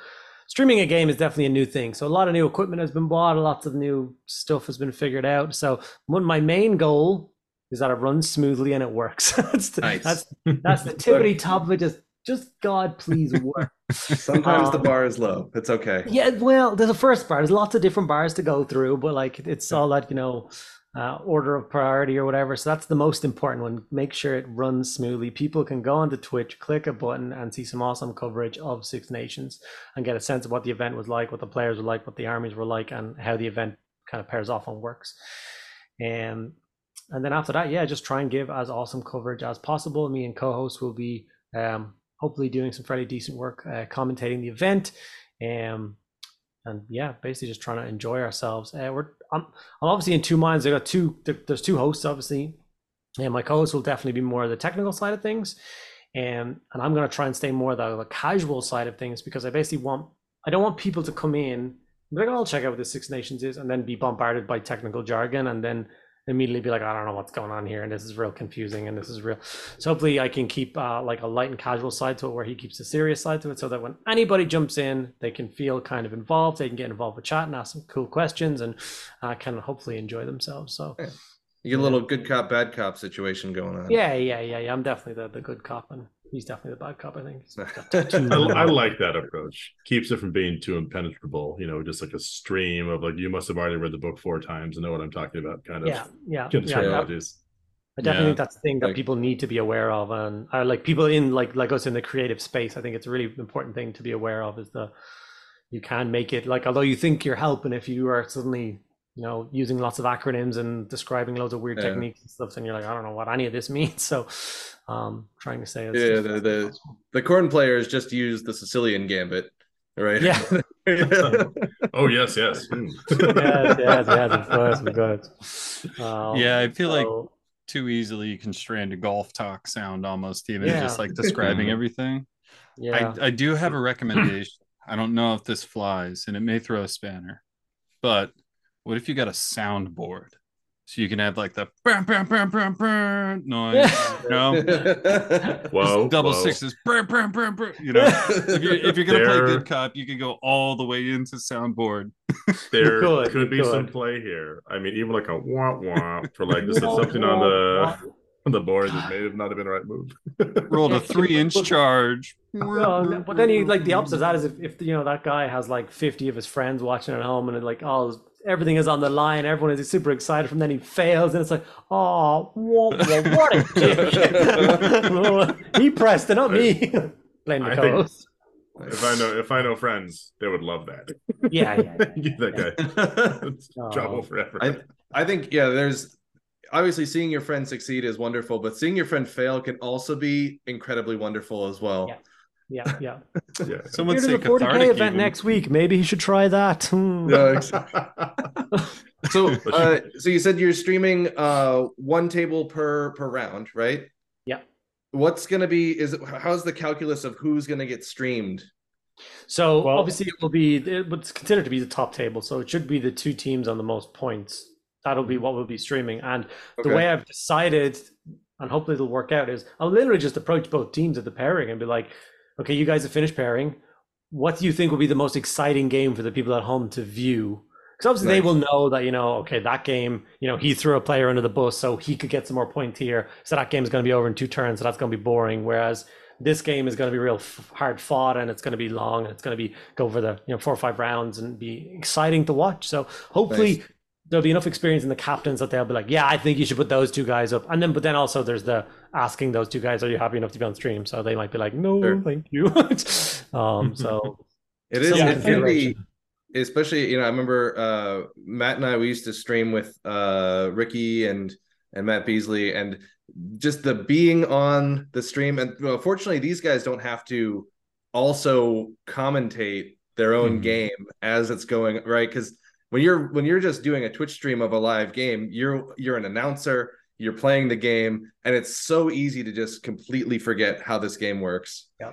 streaming a game is definitely a new thing. So a lot of new equipment has been bought, lots of new stuff has been figured out. So one my main goal is that it runs smoothly and it works. that's, the, Nice. that's that's the tippity top of it. Just just God, please work. Sometimes the Um, bar is low. It's okay. Yeah, well, there's a first bar. There's lots of different bars to go through, but like it's all that you know, uh, order of priority or whatever. So that's the most important one. Make sure it runs smoothly. People can go onto Twitch, click a button, and see some awesome coverage of Six Nations, and get a sense of what the event was like, what the players were like, what the armies were like, and how the event kind of pairs off and works. Um, and then after that, yeah, just try and give as awesome coverage as possible. Me and co-hosts will be um, hopefully doing some fairly decent work uh, commentating the event. Um, and yeah, basically just trying to enjoy ourselves. Uh, we're I'm, I'm obviously in two minds. I got two. There, there's two hosts, obviously, and my co-host will definitely be more of the technical side of things, and and I'm gonna try and stay more the, the casual side of things because I basically want I don't want people to come in like, oh, I'll check out what the Six Nations is, and then be bombarded by technical jargon, and then immediately be like, I don't know what's going on here, and this is real confusing, and this is real. So hopefully, I can keep uh, like a light and casual side to it, where he keeps the serious side to it, so that when anybody jumps in, they can feel kind of involved. They can get involved with chat and ask some cool questions, and uh, kind of hopefully enjoy themselves. So You get a little good cop, bad cop situation going on. yeah, yeah, yeah, yeah. I'm definitely the, the good cop, and he's definitely the bad cop. I think. I. I like that approach. Keeps it from being too impenetrable. You know, just like a stream of like you must have already read the book four times and know what I'm talking about. Kind of yeah, yeah, good yeah. that- I definitely Yeah. think that's the thing that Like- people need to be aware of, and uh, like people in like like us in the creative space. I think it's a really important thing to be aware of. Is the you can make it like although you think you're helping, if you are suddenly you know using lots of acronyms and describing loads of weird Yeah. techniques and stuff, and you're like, I don't know what any of this means. So, um, trying to say as Yeah, just the- the- the Khorne players just use the Sicilian gambit, right? Yeah. Oh yes, yes. Mm. yes, yes, yes, of course, of course. Um, Yeah, I feel like Too easily you can strand a golf talk sound almost even Yeah. just like describing everything. yeah, I, I do have a recommendation. I don't know if this flies and it may throw a spanner, but what if you got a soundboard? So you can have like the bam, bam, bam, bam, bam noise. no, Whoa, double whoa. sixes. Bam, bam, bam, bam. You know, if you're if you're gonna There- play good cop, you can go all the way into soundboard. There could, could, you be some play here. I mean, even like a wah wah for like just something on the on the board that may have not have been the right move. Rolled a three inch charge. Well, but then you like the opposite of that is if, if you know that guy has like 50 of his friends watching at home and it, like oh everything is on the line everyone is super excited from then he fails and it's like oh what, what a dick he pressed it not me playing the think- co-host if I know if I know friends, they would love that. yeah yeah, yeah. Give that guy Oh. trouble forever. I I think yeah, there's obviously seeing your friend succeed is wonderful, but seeing your friend fail can also be incredibly wonderful as well. Yeah. Yeah yeah yeah. Someone Here's say a 40k cathartic. event even. next week maybe he should try that Hmm. Yeah, exactly. So uh, so you said you're streaming uh one table per per round, right? Yeah. What's gonna be is it how's the calculus of who's gonna get streamed? So Well- obviously it will be it was considered to be the top table, so it should be the two teams on the most points. That'll be what we'll be streaming. And the way I've decided, and hopefully it'll work out, is I'll literally just approach both teams at the pairing and be like, "Okay, you guys have finished pairing. What do you think will be the most exciting game for the people at home to view?" Because obviously they will know that you know, okay, that game, you know, he threw a player under the bus, so he could get some more points here. So that game is going to be over in two turns, so that's going to be boring. Whereas this game is going to be real f- hard fought and it's going to be long and it's going to be go for the you know four or five rounds and be exciting to watch. So hopefully Nice. there'll be enough experience in the captains that they'll be like, yeah, I think you should put those two guys up. And then but then also there's the asking those two guys, are you happy enough to be on stream? So they might be like, no, Sure. thank you. um, so It is Some it can be especially, you know, I remember uh Matt and I we used to stream with uh Ricky and and Matt Beasley and just the being on the stream and well, fortunately these guys don't have to also commentate their own Mhm. game as it's going right because when you're when you're just doing a twitch stream of a live game you're you're an announcer you're playing the game and it's so easy to just completely forget how this game works yeah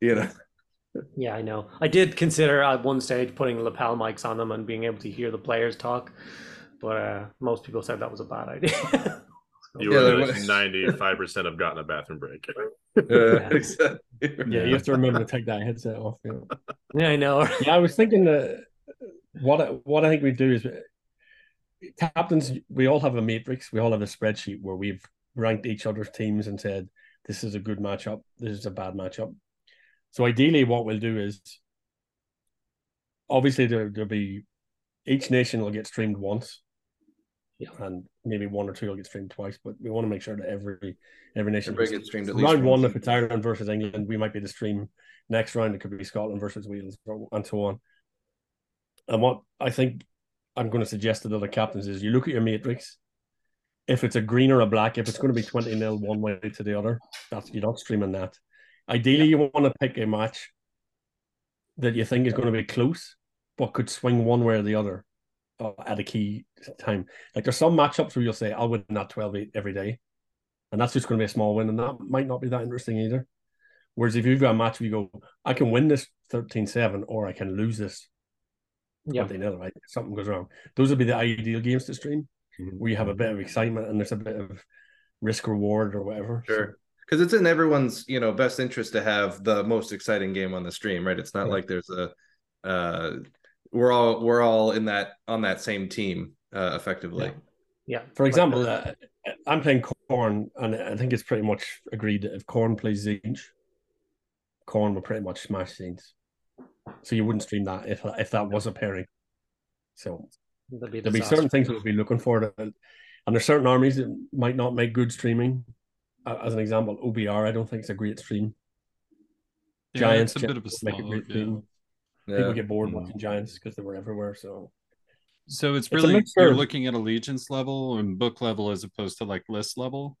you know yeah, I know. I did consider at one stage putting lapel mics on them and being able to hear the players talk, but uh, most people said that was a bad idea. You Yeah, were there was- ninety five percent have gotten a bathroom break. Exactly. Yeah, you have to remember to take that headset off. You know. yeah, I know. Yeah, I was thinking that what I, what I think we do is captains. We all have a matrix. We all have a spreadsheet where we've ranked each other's teams and said this is a good matchup, this is a bad matchup. So ideally, what we'll do is obviously there, there'll be each nation will get streamed once. Yeah. And maybe one or two will get streamed twice, but we want to make sure that every every nation gets streamed at least round one once. if it's Ireland versus England, we might be the stream next round. It could be Scotland versus Wales and so on. And what I think I'm going to suggest to the other captains is you look at your matrix. If it's a green or a black, if it's going to be 20 nil one way to the other, that's you're not streaming that. Ideally, you want to pick a match that you think is going to be close, but could swing one way or the other uh, at a key time. Like there's some matchups where you'll say, I'll win that 12 8 every day. And that's just going to be a small win, and that might not be that interesting either. Whereas if you've got a match where you go, I can win this 13 7 or I can lose this Yeah. 20 nil, right? Something goes wrong. Those would be the ideal games to stream Mhm. where you have a bit of excitement and there's a bit of risk reward or whatever. Sure. Because it's in everyone's, you know, best interest to have the most exciting game on the stream, right? It's not Yeah. like there's a uh we're all we're all in that on that same team uh effectively. Yeah. For example, uh, I'm playing Khorne and I think it's pretty much agreed that if Khorne plays Tzeentch, Khorne will pretty much smash Tzeentch. So you wouldn't stream that if if that was a pairing. So That'd be there'll be certain things we'll be looking for, that, and there's certain armies that might not make good streaming. Uh, As an example, OBR, I don't think it's a great stream. Yeah, Giants it's a bit of a make a great yeah. stream. Yeah. People get bored Mm. watching Giants because they were everywhere. So So it's really mixture you're looking at allegiance level and book level as opposed to like list level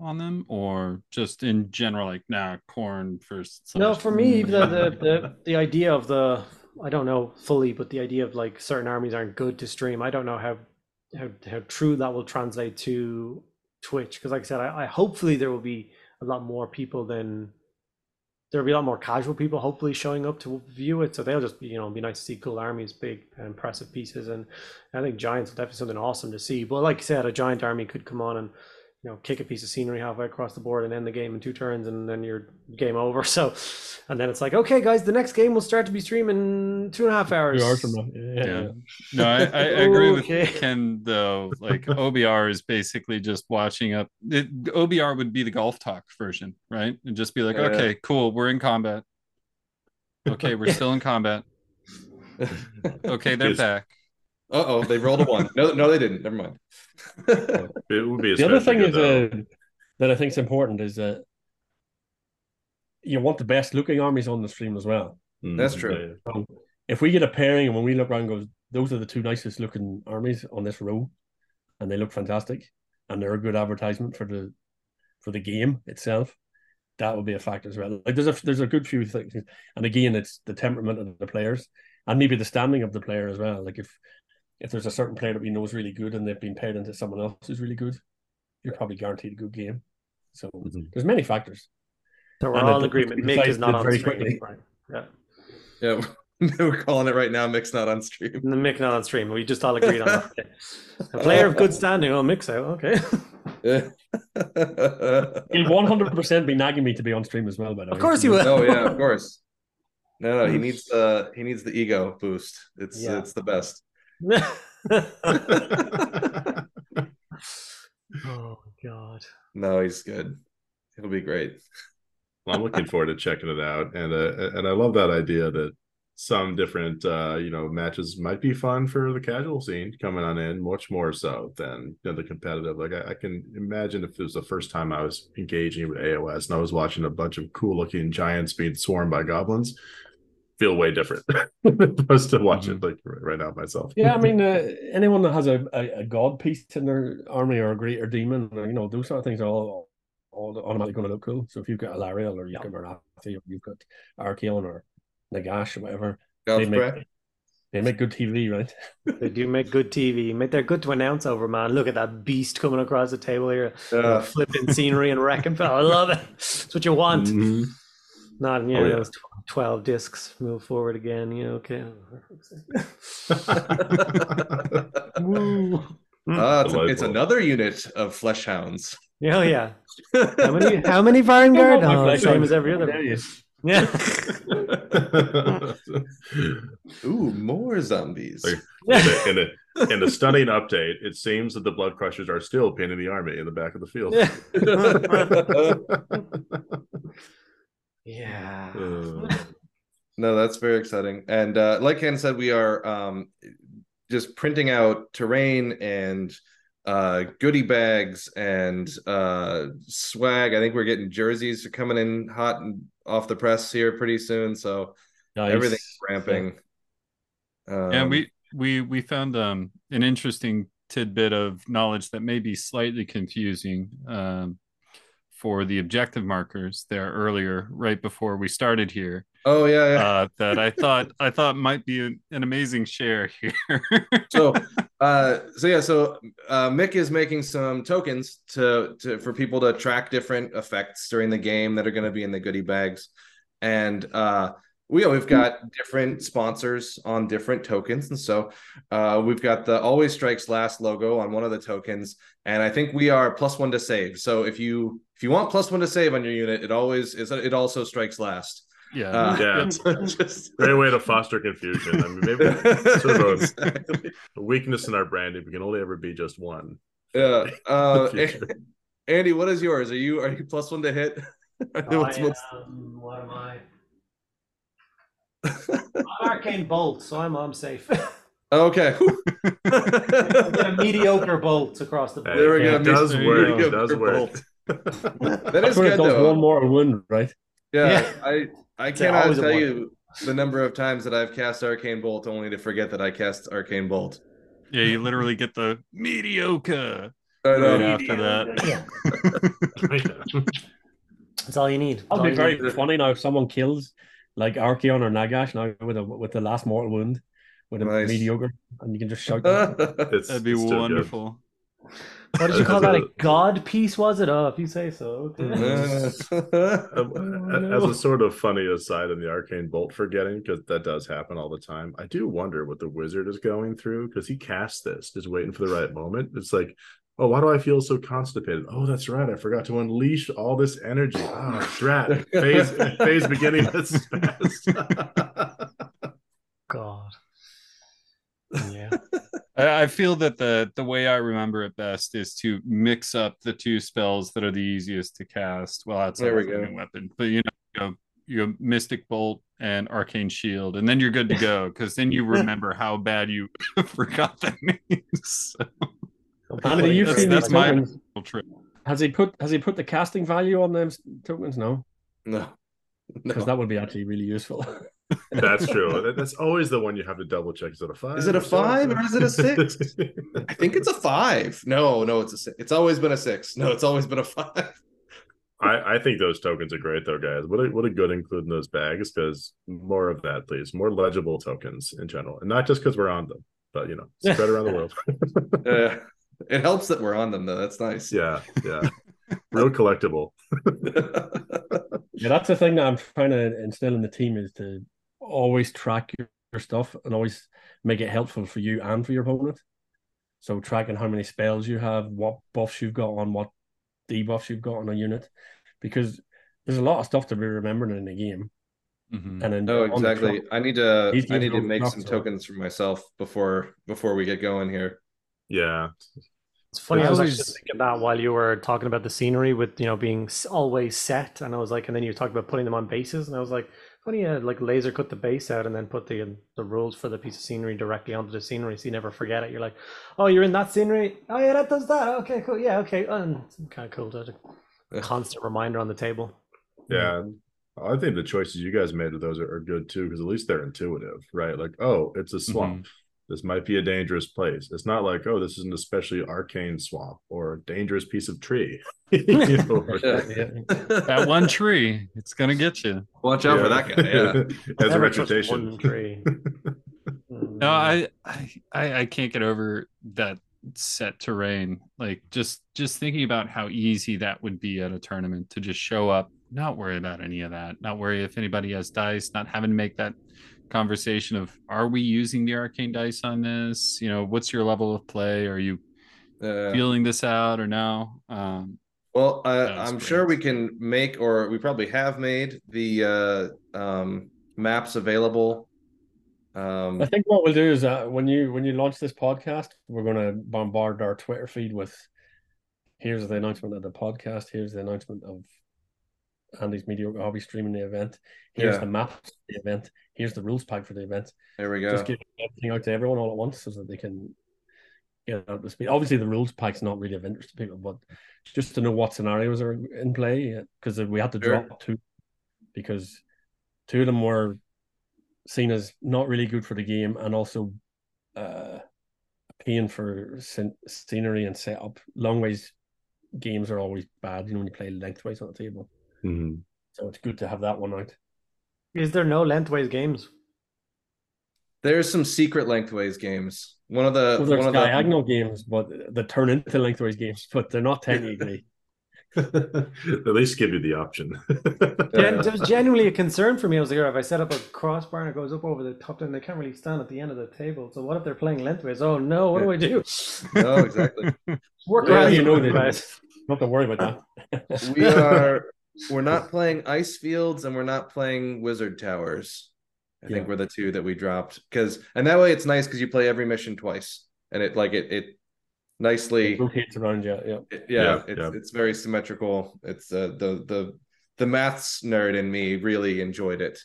on them, or just in general, like nah, Khorne first. No, for me, the, the the the idea of the I don't know fully, but the idea of like certain armies aren't good to stream. I don't know how how how true that will translate to Twitch because, like I said, I, I hopefully there will be a lot more people than there'll be a lot more casual people hopefully showing up to view it. So they'll just be, you know be nice to see cool armies, big impressive pieces, and I think giants will definitely something awesome to see. But like I said, a giant army could come on and you know, kick a piece of scenery halfway across the board and end the game in two turns, and then you're game over. So, and then it's like, okay, guys, the next game will start to be streaming two and a half hours. two hours from now. Yeah. Yeah. No, I, I I agree Okay. with Ken though. Like OBR is basically just watching up. It, OBR would be the golf talk version, right? And just be like, Yeah. okay, cool, we're in combat. Okay, we're still in combat. Okay, they're back. Uh oh, they rolled a one. No, no, they didn't. Never mind. It would be The other thing is uh, that I think is important is that you want the best looking armies on the stream as well. Mm, That's true. So if we get a pairing and when we look around, goes, those are the two nicest looking armies on this row, and they look fantastic, and they're a good advertisement for the for the game itself. That would be a factor as well. Like there's a there's a good few things, and again, it's the temperament of the players and maybe the standing of the player as well. Like if if there's a certain player that we know is really good and they've been paired into someone else who's really good, you're probably guaranteed a good game. So Mhm. there's many factors. So we're And all it- in agreement. Mick is not on very stream. quickly. Right. Yeah. Yeah, we're calling it right now. Mick's not on stream. The Mick not on stream. We just all agreed on that. Okay. A player of good standing. Oh, Mick's out. Okay. He'll 100 percent be nagging me to be on stream as well. By the way, Of course he will. oh yeah, of course. No, no, he needs uh he needs the ego boost. It's Yeah. it's the best. oh God. No, he's good. It'll be great. Well, I'm looking forward to checking it out, and uh, and I love that idea that some different uh, you know matches might be fun for the casual scene coming on in, much more so than than the competitive. Like I, I can imagine if it was the first time I was engaging with AOS and I was watching a bunch of cool looking giants being swarmed by goblins, feel way different opposed to watch it like right now myself. Yeah, I mean, uh, anyone that has a, a, a god piece in their army or a greater demon, or, you know, those sort of things are all, all automatically going to look cool. So if you've got Alarielle or you've Yeah. got Morathi or you've got Archaon or Nagash or whatever, Golf They make- prep. they make good TV, right? They do make good TV. Mate, They're good to announce over, man. Look at that beast coming across the table here. Uh, Flipping scenery and wrecking. I love it. It's what you want. Mhm. Not, you know, Oh, yeah. those 12 discs move forward again. You know, okay. Woo. Ah, it's, it's another unit of flesh hounds. Yeah, yeah. How many, how many Vanguard? Oh, flesh same hound. as every other. dare you. Yeah. Ooh, more zombies. Like- in, a, in a stunning update, it seems that the Bloodcrushers are still pinning the army in the back of the field. Yeah. Uh, No, that's very exciting. And uh, like Ken said, we are um, just printing out terrain and uh, goodie bags and uh, swag. I think we're getting jerseys coming in hot and off the press here pretty soon. So Nice. everything's ramping. Um, and we we we found um an interesting tidbit of knowledge that may be slightly confusing um for the objective markers there earlier right before we started here Oh yeah, yeah. uh that i thought i thought might be an, an amazing share here. So uh so yeah so uh mick is making some tokens to to for people to track different effects during the game that are going to be in the goodie bags. And uh we we've got different sponsors on different tokens. And so uh we've got the always strikes last logo on one of the tokens. And i think we are plus one to save. So if you if you want plus one to save on your unit it always is it also strikes last yeah uh, Yeah. just great way to foster confusion. I mean, maybe sort of a, Exactly. a weakness in our branding. We can only ever be just one. Yeah. Uh, The. Andy, what is yours? Are you are you plus one to hit? What's- I what's- am, what am I? I'm arcane bolt, so I'm I'm safe. okay. A mediocre bolt across the board. There we Hey, go. It does Mr. work. It does work. Bolt. that That's is when it good does though. one more wound, right? Yeah, Yeah. I I It's cannot tell you the number of times that I've cast Arcane Bolt only to forget that I cast Arcane Bolt. Yeah, you literally get the mediocre I know. right after that. Yeah. That's all you need. That's That'll be very need. funny now if someone kills like Archaon or Nagash now with a with the last mortal wound with a Nice. mediocre, and you can just shout. that. It's, That'd be it's still good. Wonderful. What did you call that? A god piece, was it? Oh, if you say so. Okay. Um, As a sort of funny aside in the arcane bolt forgetting, because that does happen all the time. I do wonder what the wizard is going through because he cast this, just waiting for the right moment. It's like, oh, why do I feel so constipated? Oh, that's right, I forgot to unleash all this energy. Ah, drat phase phase beginning. That's fast. God. Yeah. I, I feel that the the way I remember it best is to mix up the two spells that are the easiest to cast. Well, outside There we of go. Weapon, but you know, you go, you go Mystic Bolt and Arcane Shield, and then you're good to go because then you remember how bad you forgot the names. Andy, you've That's- seen that's these my- tokens. Trick. Has he put has he put the casting value on them tokens? No, no. because No. that would be actually really useful. That's true. That's always the one you have to double check. Is it a five? Is it a five or is it a six? I think it's a five. No, no, it's a six. It's always been a six. No, it's always been a five. I, I think those tokens are great though, guys. What a what a good include in those bags because more of that, please. More legible tokens in general, and not just because we're on them, but you know, spread around the world. Uh, it helps that we're on them though. That's nice. yeah, yeah, real collectible. Yeah, that's the thing that I'm trying to instill in the team is to always track your, your stuff and always make it helpful for you and for your opponent. So tracking how many spells you have, what buffs you've got on, what debuffs you've got on a unit, because there's a lot of stuff to be remembering in the game. Mhm. And then no, on the exactly. clock- I need to I need to make some drop, so- tokens for myself before before we get going here. Yeah, It's funny. I I was always- actually thinking that while you were talking about the scenery with you know being always set, and I was like, and then you talked about putting them on bases, and I was like, funny, you uh, like laser cut the base out and then put the the rules for the piece of scenery directly onto the scenery, so you never forget it. You're like, oh, you're in that scenery. Oh yeah, that does that. Okay, cool. Yeah, okay. Oh, and it's kind of cool to a constant reminder on the table. yeah. I think the choices you guys made of those are, are good too because at least they're intuitive, right? Like, oh, it's a swamp. Mm-hmm. This might be a dangerous place. It's not like, oh, this is an especially arcane swamp or a dangerous piece of tree. You know, or- Yeah. That one tree, it's gonna get you. Watch out for that guy. Yeah. Has a Never trust reputation. tree. Mm. No, I, I I I can't get over that set terrain. Like just just thinking about how easy that would be at a tournament to just show up, not worry about any of that, not worry if anybody has dice, not having to make that conversation of are we using the arcane dice on this? You know, what's your level of play? Are you Uh, feeling this out or no? Um, well, uh, I'm sure we can make, or we probably have made the uh, um, maps available. Um, I think what we'll do is uh, when you when you launch this podcast, we're going to bombard our Twitter feed with here's the announcement of the podcast, here's the announcement of Andy's mediocre hobby streaming the event, here's Yeah. the map for the event, here's the rules pack for the event. there we go. Just get everything out to everyone all at once so that they can get up to speed. Obviously, the rules pack's not really of interest to people, but just to know what scenarios are in play because we had to Sure. drop two because two of them were seen as not really good for the game and also uh paying for scen- scenery and setup. Long ways games are always bad, you know, when you play lengthways on the table. Mhm. So it's good to have that one out. Is there no lengthways games? There's some secret lengthways games. One of the Well, there's one of the diagonal games, but that turn into lengthways games, but they're not technically. At least give you the option. Gen- it was genuinely a concern for me. I was like, if I set up a crossbar and it goes up over the top, then they can't really stand at the end of the table. So what if they're playing lengthways? Oh no, what do I do? no, exactly. Work Yeah, around you you know know guys. Not to worry about that. we are we're not playing ice fields and we're not playing wizard towers i think Yeah. we're the two that we dropped because and that way it's nice because you play every mission twice and it like it it nicely. It rotates around, yeah, yeah. It- yeah, Yeah, it's yeah. it's very symmetrical. It's uh, the the the maths nerd in me really enjoyed it.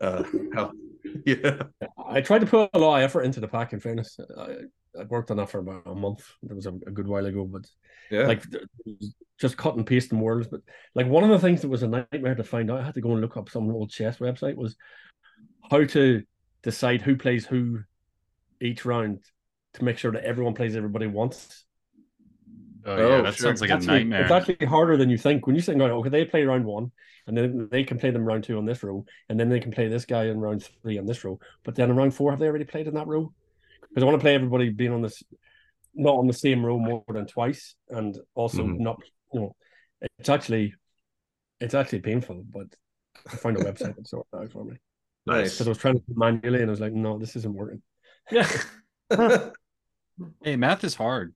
Uh, how, yeah, I tried to put a lot of effort into the pack. In fairness, I, I worked on that for about a month. That was a, a good while ago, but yeah. like just cut and paste in words. But like one of the things that was a nightmare to find out, I had to go and look up some old chess website was how to decide who plays who each round to make sure that everyone plays everybody once. Oh, Oh, yeah, that sure. sounds like a Actually, nightmare. It's actually harder than you think. When you think, okay, they play round one, and then they can play them round two on this row, and then they can play this guy in round three on this row. But then in round four, have they already played in that row? Because I want to play everybody being on this, not on the same row more than twice, and also Mhm. not, you know, it's actually, it's actually painful. But I found a website that sorted it out for me Nice. because I was trying to do manually, and I was like, no, this isn't working. Yeah. Hey, math is hard.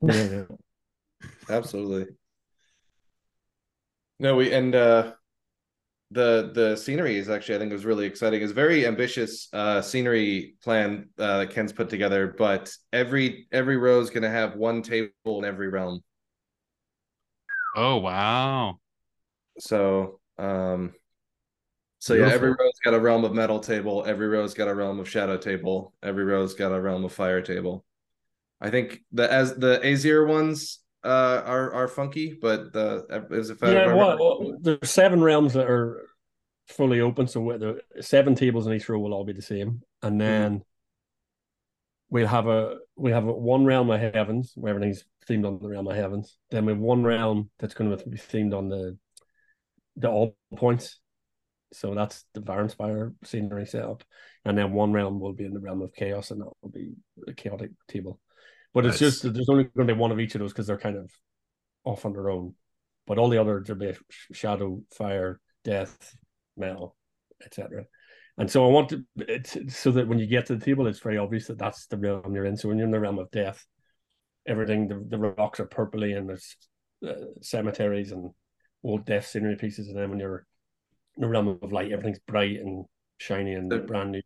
Yeah, yeah. Absolutely. No, we and uh the the scenery is actually I think was really exciting. It's very ambitious uh scenery plan uh that Ken's put together, but every every row is gonna have one table in every realm. Oh, wow. So um so yeah, every row's got a realm of metal table, every row's got a realm of shadow table, every row's got a realm of fire table. I think the as the Azyr ones uh are are funky, but the as if I yeah, well, well, there's seven realms that are fully open, so the seven tables in each row will all be the same, and then we'll have a we have a, one realm of heavens where everything's themed on the realm of heavens. Then we have one realm that's going to be themed on the the all points. So that's the Varanspire scenery setup, and then one realm will be in the realm of chaos, and that will be a chaotic table. But it's Nice. just that there's only going to be one of each of those because they're kind of off on their own. But all the others will be sh- shadow, fire, death, metal, etc. And so I want to it's so that when you get to the table, it's very obvious that that's the realm you're in. So when you're in the realm of death, everything the, the rocks are purpley and there's uh, cemeteries and old death scenery pieces. And then when you're in the realm of light, everything's bright and shiny and brand new.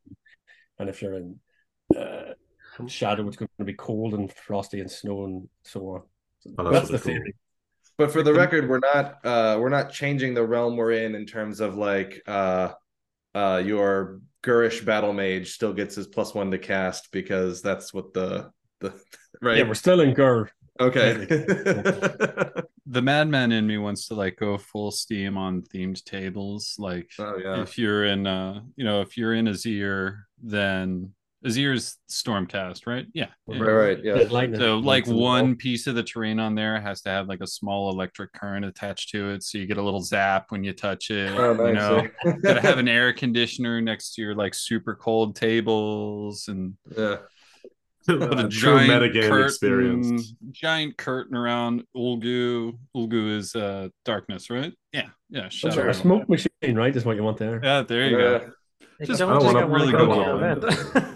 And if you're in uh, shadow, it's going to be cold and frosty and snow and so on. So Oh, that's that's the cool. theory. But for the record, we're not uh we're not changing the realm we're in in terms of like uh uh your Ghurish battle mage still gets his plus one to cast because that's what the the right Yeah, we're still in Ghur. okay. The madman in me wants to like go full steam on themed tables. Like oh yeah. if you're in uh you know, if you're in Azyr, then Azyr's Stormcast, right? Yeah. yeah. Right, right, yeah. Lightning. So like one piece of the terrain on there has to have like a small electric current attached to it, so you get a little zap when you touch it. Oh, You know, gotta have an air conditioner next to your like super cold tables and yeah. put a Uh, true giant metagame curtain, experience. giant curtain around Ulgu. Ulgu is uh darkness, right? Yeah, yeah. That's Shadow right, a smoke machine, right? Is what you want there. Yeah, there you Yeah. go. I Just- don't I think wanna really to go go all to in. the event.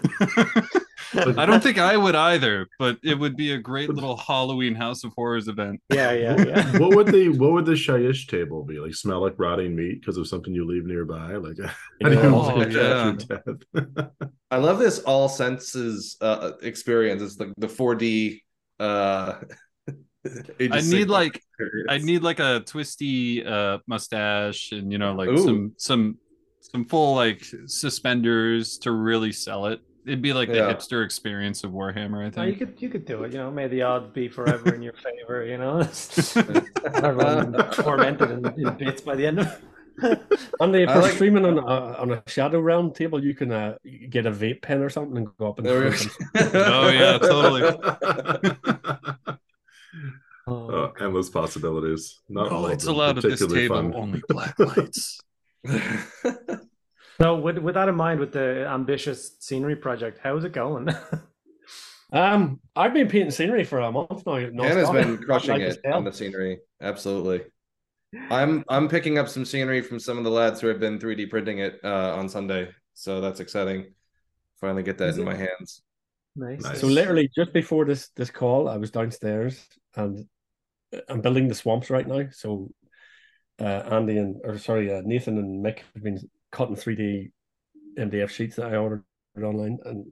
I don't think I would either, but it would be a great little Halloween House of Horrors event. yeah, yeah, yeah. what would the what would the Shyish table be like? Smell like rotting meat because of something you leave nearby? Like animals Oh, yeah. death. I love this all senses uh experience. It's like the 4D uh I need like experience. I need like a twisty uh mustache and you know like Ooh. some some some full like suspenders to really sell it. It'd be like the Yeah. hipster experience of Warhammer, I No, you think. could you could do it. You know, may the odds be forever in your favor. You know, everyone tormented in, in bits by the end of. And if I you're like- streaming on a, on a shadow realm table, you can uh, get a vape pen or something and go up and There we smoke go. them. Oh, yeah, totally. oh, endless possibilities. Not No all of lights them allowed at this particularly table, fun. only black lights. So, with with that in mind, with the ambitious scenery project, how's it going? Um, I've been painting scenery for a month now. Ken has been crushing Like it on the scenery. Absolutely. I'm I'm picking up some scenery from some of the lads who have been 3D printing it uh, on Sunday, so that's exciting. Finally get that Is in it? my hands. nice. Nice. So literally just before this this call, I was downstairs and I'm building the swamps right now. So uh, Andy and or sorry, uh, Nathan and Mick have been cutting 3D MDF sheets that I ordered online, and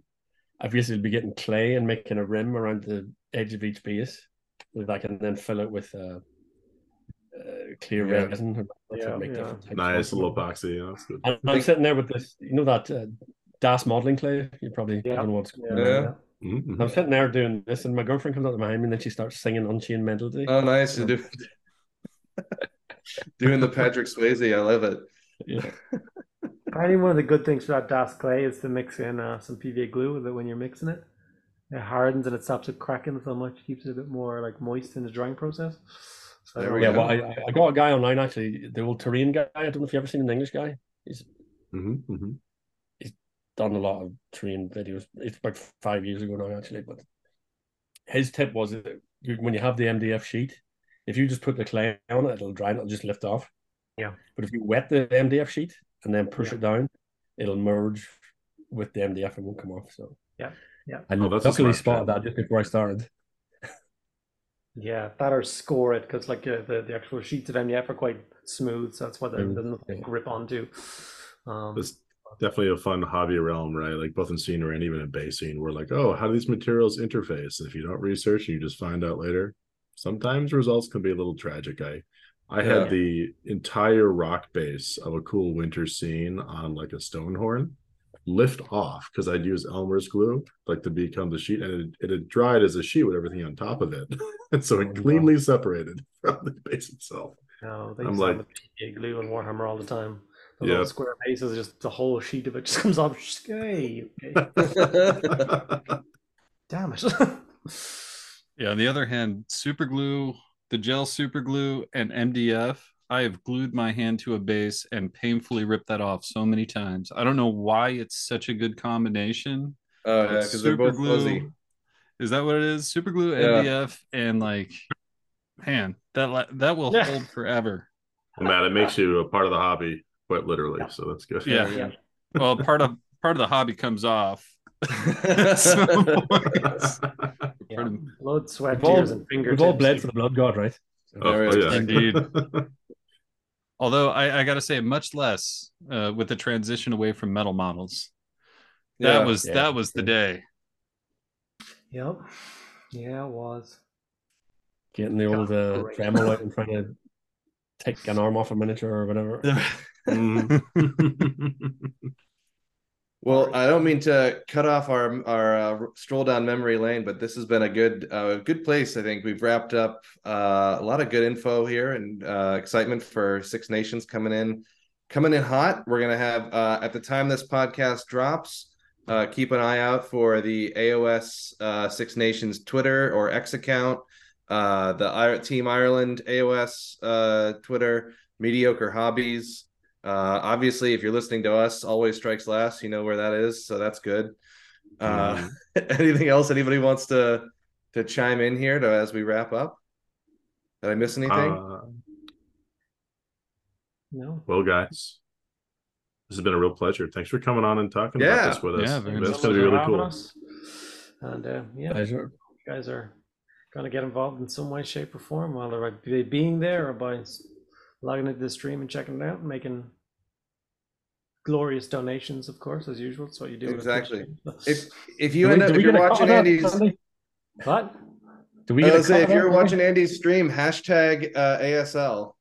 I've basically be getting clay and making a rim around the edge of each base that I can then fill it with uh, uh, clear Yeah. resin. Yeah, how I make yeah. Nice of- little epoxy. You know, good. And I'm sitting there with this, you know that uh, DAS modeling clay. You probably Yeah. don't know what's Yeah. Yeah. Mhm. I'm sitting there doing this, and my girlfriend comes up behind me, and then she starts singing Unchained Melody. Oh, nice. You do- Doing the Patrick Swayze. I love it. yeah. I think one of the good things for that Das clay is to mix in uh, some PVA glue with it when you're mixing it. It hardens and it stops it cracking so much, keeps it a bit more like moist in the drying process. So There we Yeah, go. well, I, I got a guy online actually, the old terrain guy. I don't know if you've ever seen an English guy. Mhm, mhm. He's done a lot of terrain videos. It's about five years ago now, actually. But his tip was that you, when you have the MDF sheet, if you just put the clay on it, it'll dry and it'll just lift off. Yeah. But if you wet the MDF sheet and then push Yeah. it down, it'll merge with the MDF and won't come off. So Yeah, yeah. I Oh, that's a luckily smart spotted that just before I started. Yeah, that or score it because like uh, the, the actual sheets of MDF are quite smooth, so that's why there- there's nothing to yeah. grip onto. Um, It's definitely a fun hobby realm, right? Like both in scenery and even in basing, we're like, oh, how do these materials interface? And if you don't research and you just find out later, sometimes results can be a little tragic. I I Yeah. had the entire rock base of a cool winter scene on like a stone horn lift off because I'd use Elmer's glue like to become the sheet and it, it had dried as a sheet with everything on top of it. and so Oh, it wow. cleanly separated from the base itself. no, they I'm use like, like- the glue and Warhammer all the time. The Yeah. little square bases, just the whole sheet of it just comes off. Just, hey, okay. Damn it. Yeah. On the other hand, super glue, the gel super glue, and MDF. I have glued my hand to a base and painfully ripped that off so many times. I don't know why it's such a good combination. Oh, yeah, because they're both fuzzy. Is that what it is? Super glue, Yeah. MDF, and like, man, that that will Yeah. hold forever. Matt, it makes you a part of the hobby, quite literally. So that's good. Yeah. yeah. Well, part of part of the hobby comes off. yeah. Blood, sweat, We've all- tears, and fingertips. We've all bled for the blood god, right? Oh, oh, yeah. Indeed. Although I, I got to say, much less uh, with the transition away from metal models. That Yeah. was Yeah. that was the day. Yep. Yeah, it was. Getting the old uh, Dremel out and trying to take an arm off a miniature or whatever. Mm. Well, I don't mean to cut off our our uh, stroll down memory lane, but this has been a good uh, good place. I think we've wrapped up uh, a lot of good info here and uh, excitement for Six Nations coming in, coming in hot. We're gonna have uh, at the time this podcast drops. Uh, keep an eye out for the AOS uh, Six Nations Twitter or X account, uh, the I- Team Ireland AOS uh, Twitter, Mediocre Hobbies. Uh, obviously, if you're listening to us, always strikes last. You know where that is, so that's good. Uh, anything else anybody wants to to chime in here to as we wrap up? Did I miss anything? Uh, No. well, guys, this has been a real pleasure. Thanks for coming on and talking Yeah. about this with us. Yeah, very It's much going to be really having cool. us. And uh, yeah, Pleasure. you guys are going to get involved in some way, shape, or form, whether by be- being there or by s- logging into the stream and checking it out and making glorious donations, of course, as usual. That's what you do. with a Twitch Exactly. If if you Do we- end up do if we you're get a cut watching Andy's, What? Do we I get say if you're watching Andy's stream, hashtag uh, ASL.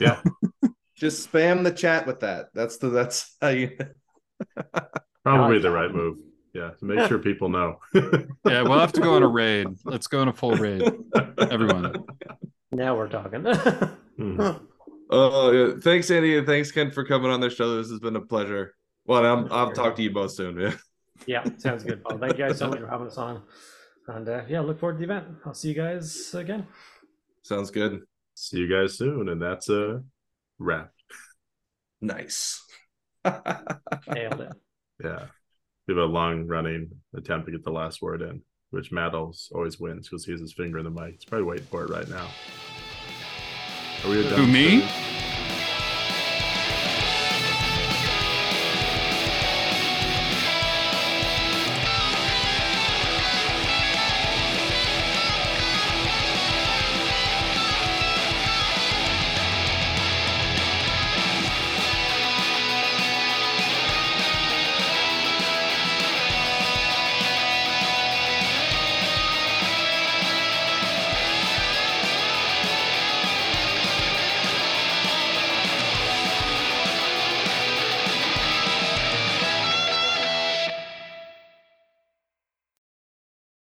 Yeah. Just spam the chat with that. That's the that's how you. Probably the right move. Yeah, to make sure people know. Yeah, we'll have to go on a raid. Let's go on a full raid. Everyone. Now we're talking. Hmm. Oh, yeah. thanks, Andy, and thanks, Ken, for coming on the show. This has been a pleasure. Well, I'm, I'll talk to you both soon. Yeah. yeah, sounds good. Well, thank you guys so much for having us on. And uh, yeah, look forward to the event. I'll see you guys again. Sounds good. See you guys soon, and that's a wrap. Nice. Nailed it. Yeah, we have a long-running attempt to get the last word in, which Matt always wins because he has his finger in the mic. He's probably waiting for it right now. Are we Who, done me? soon?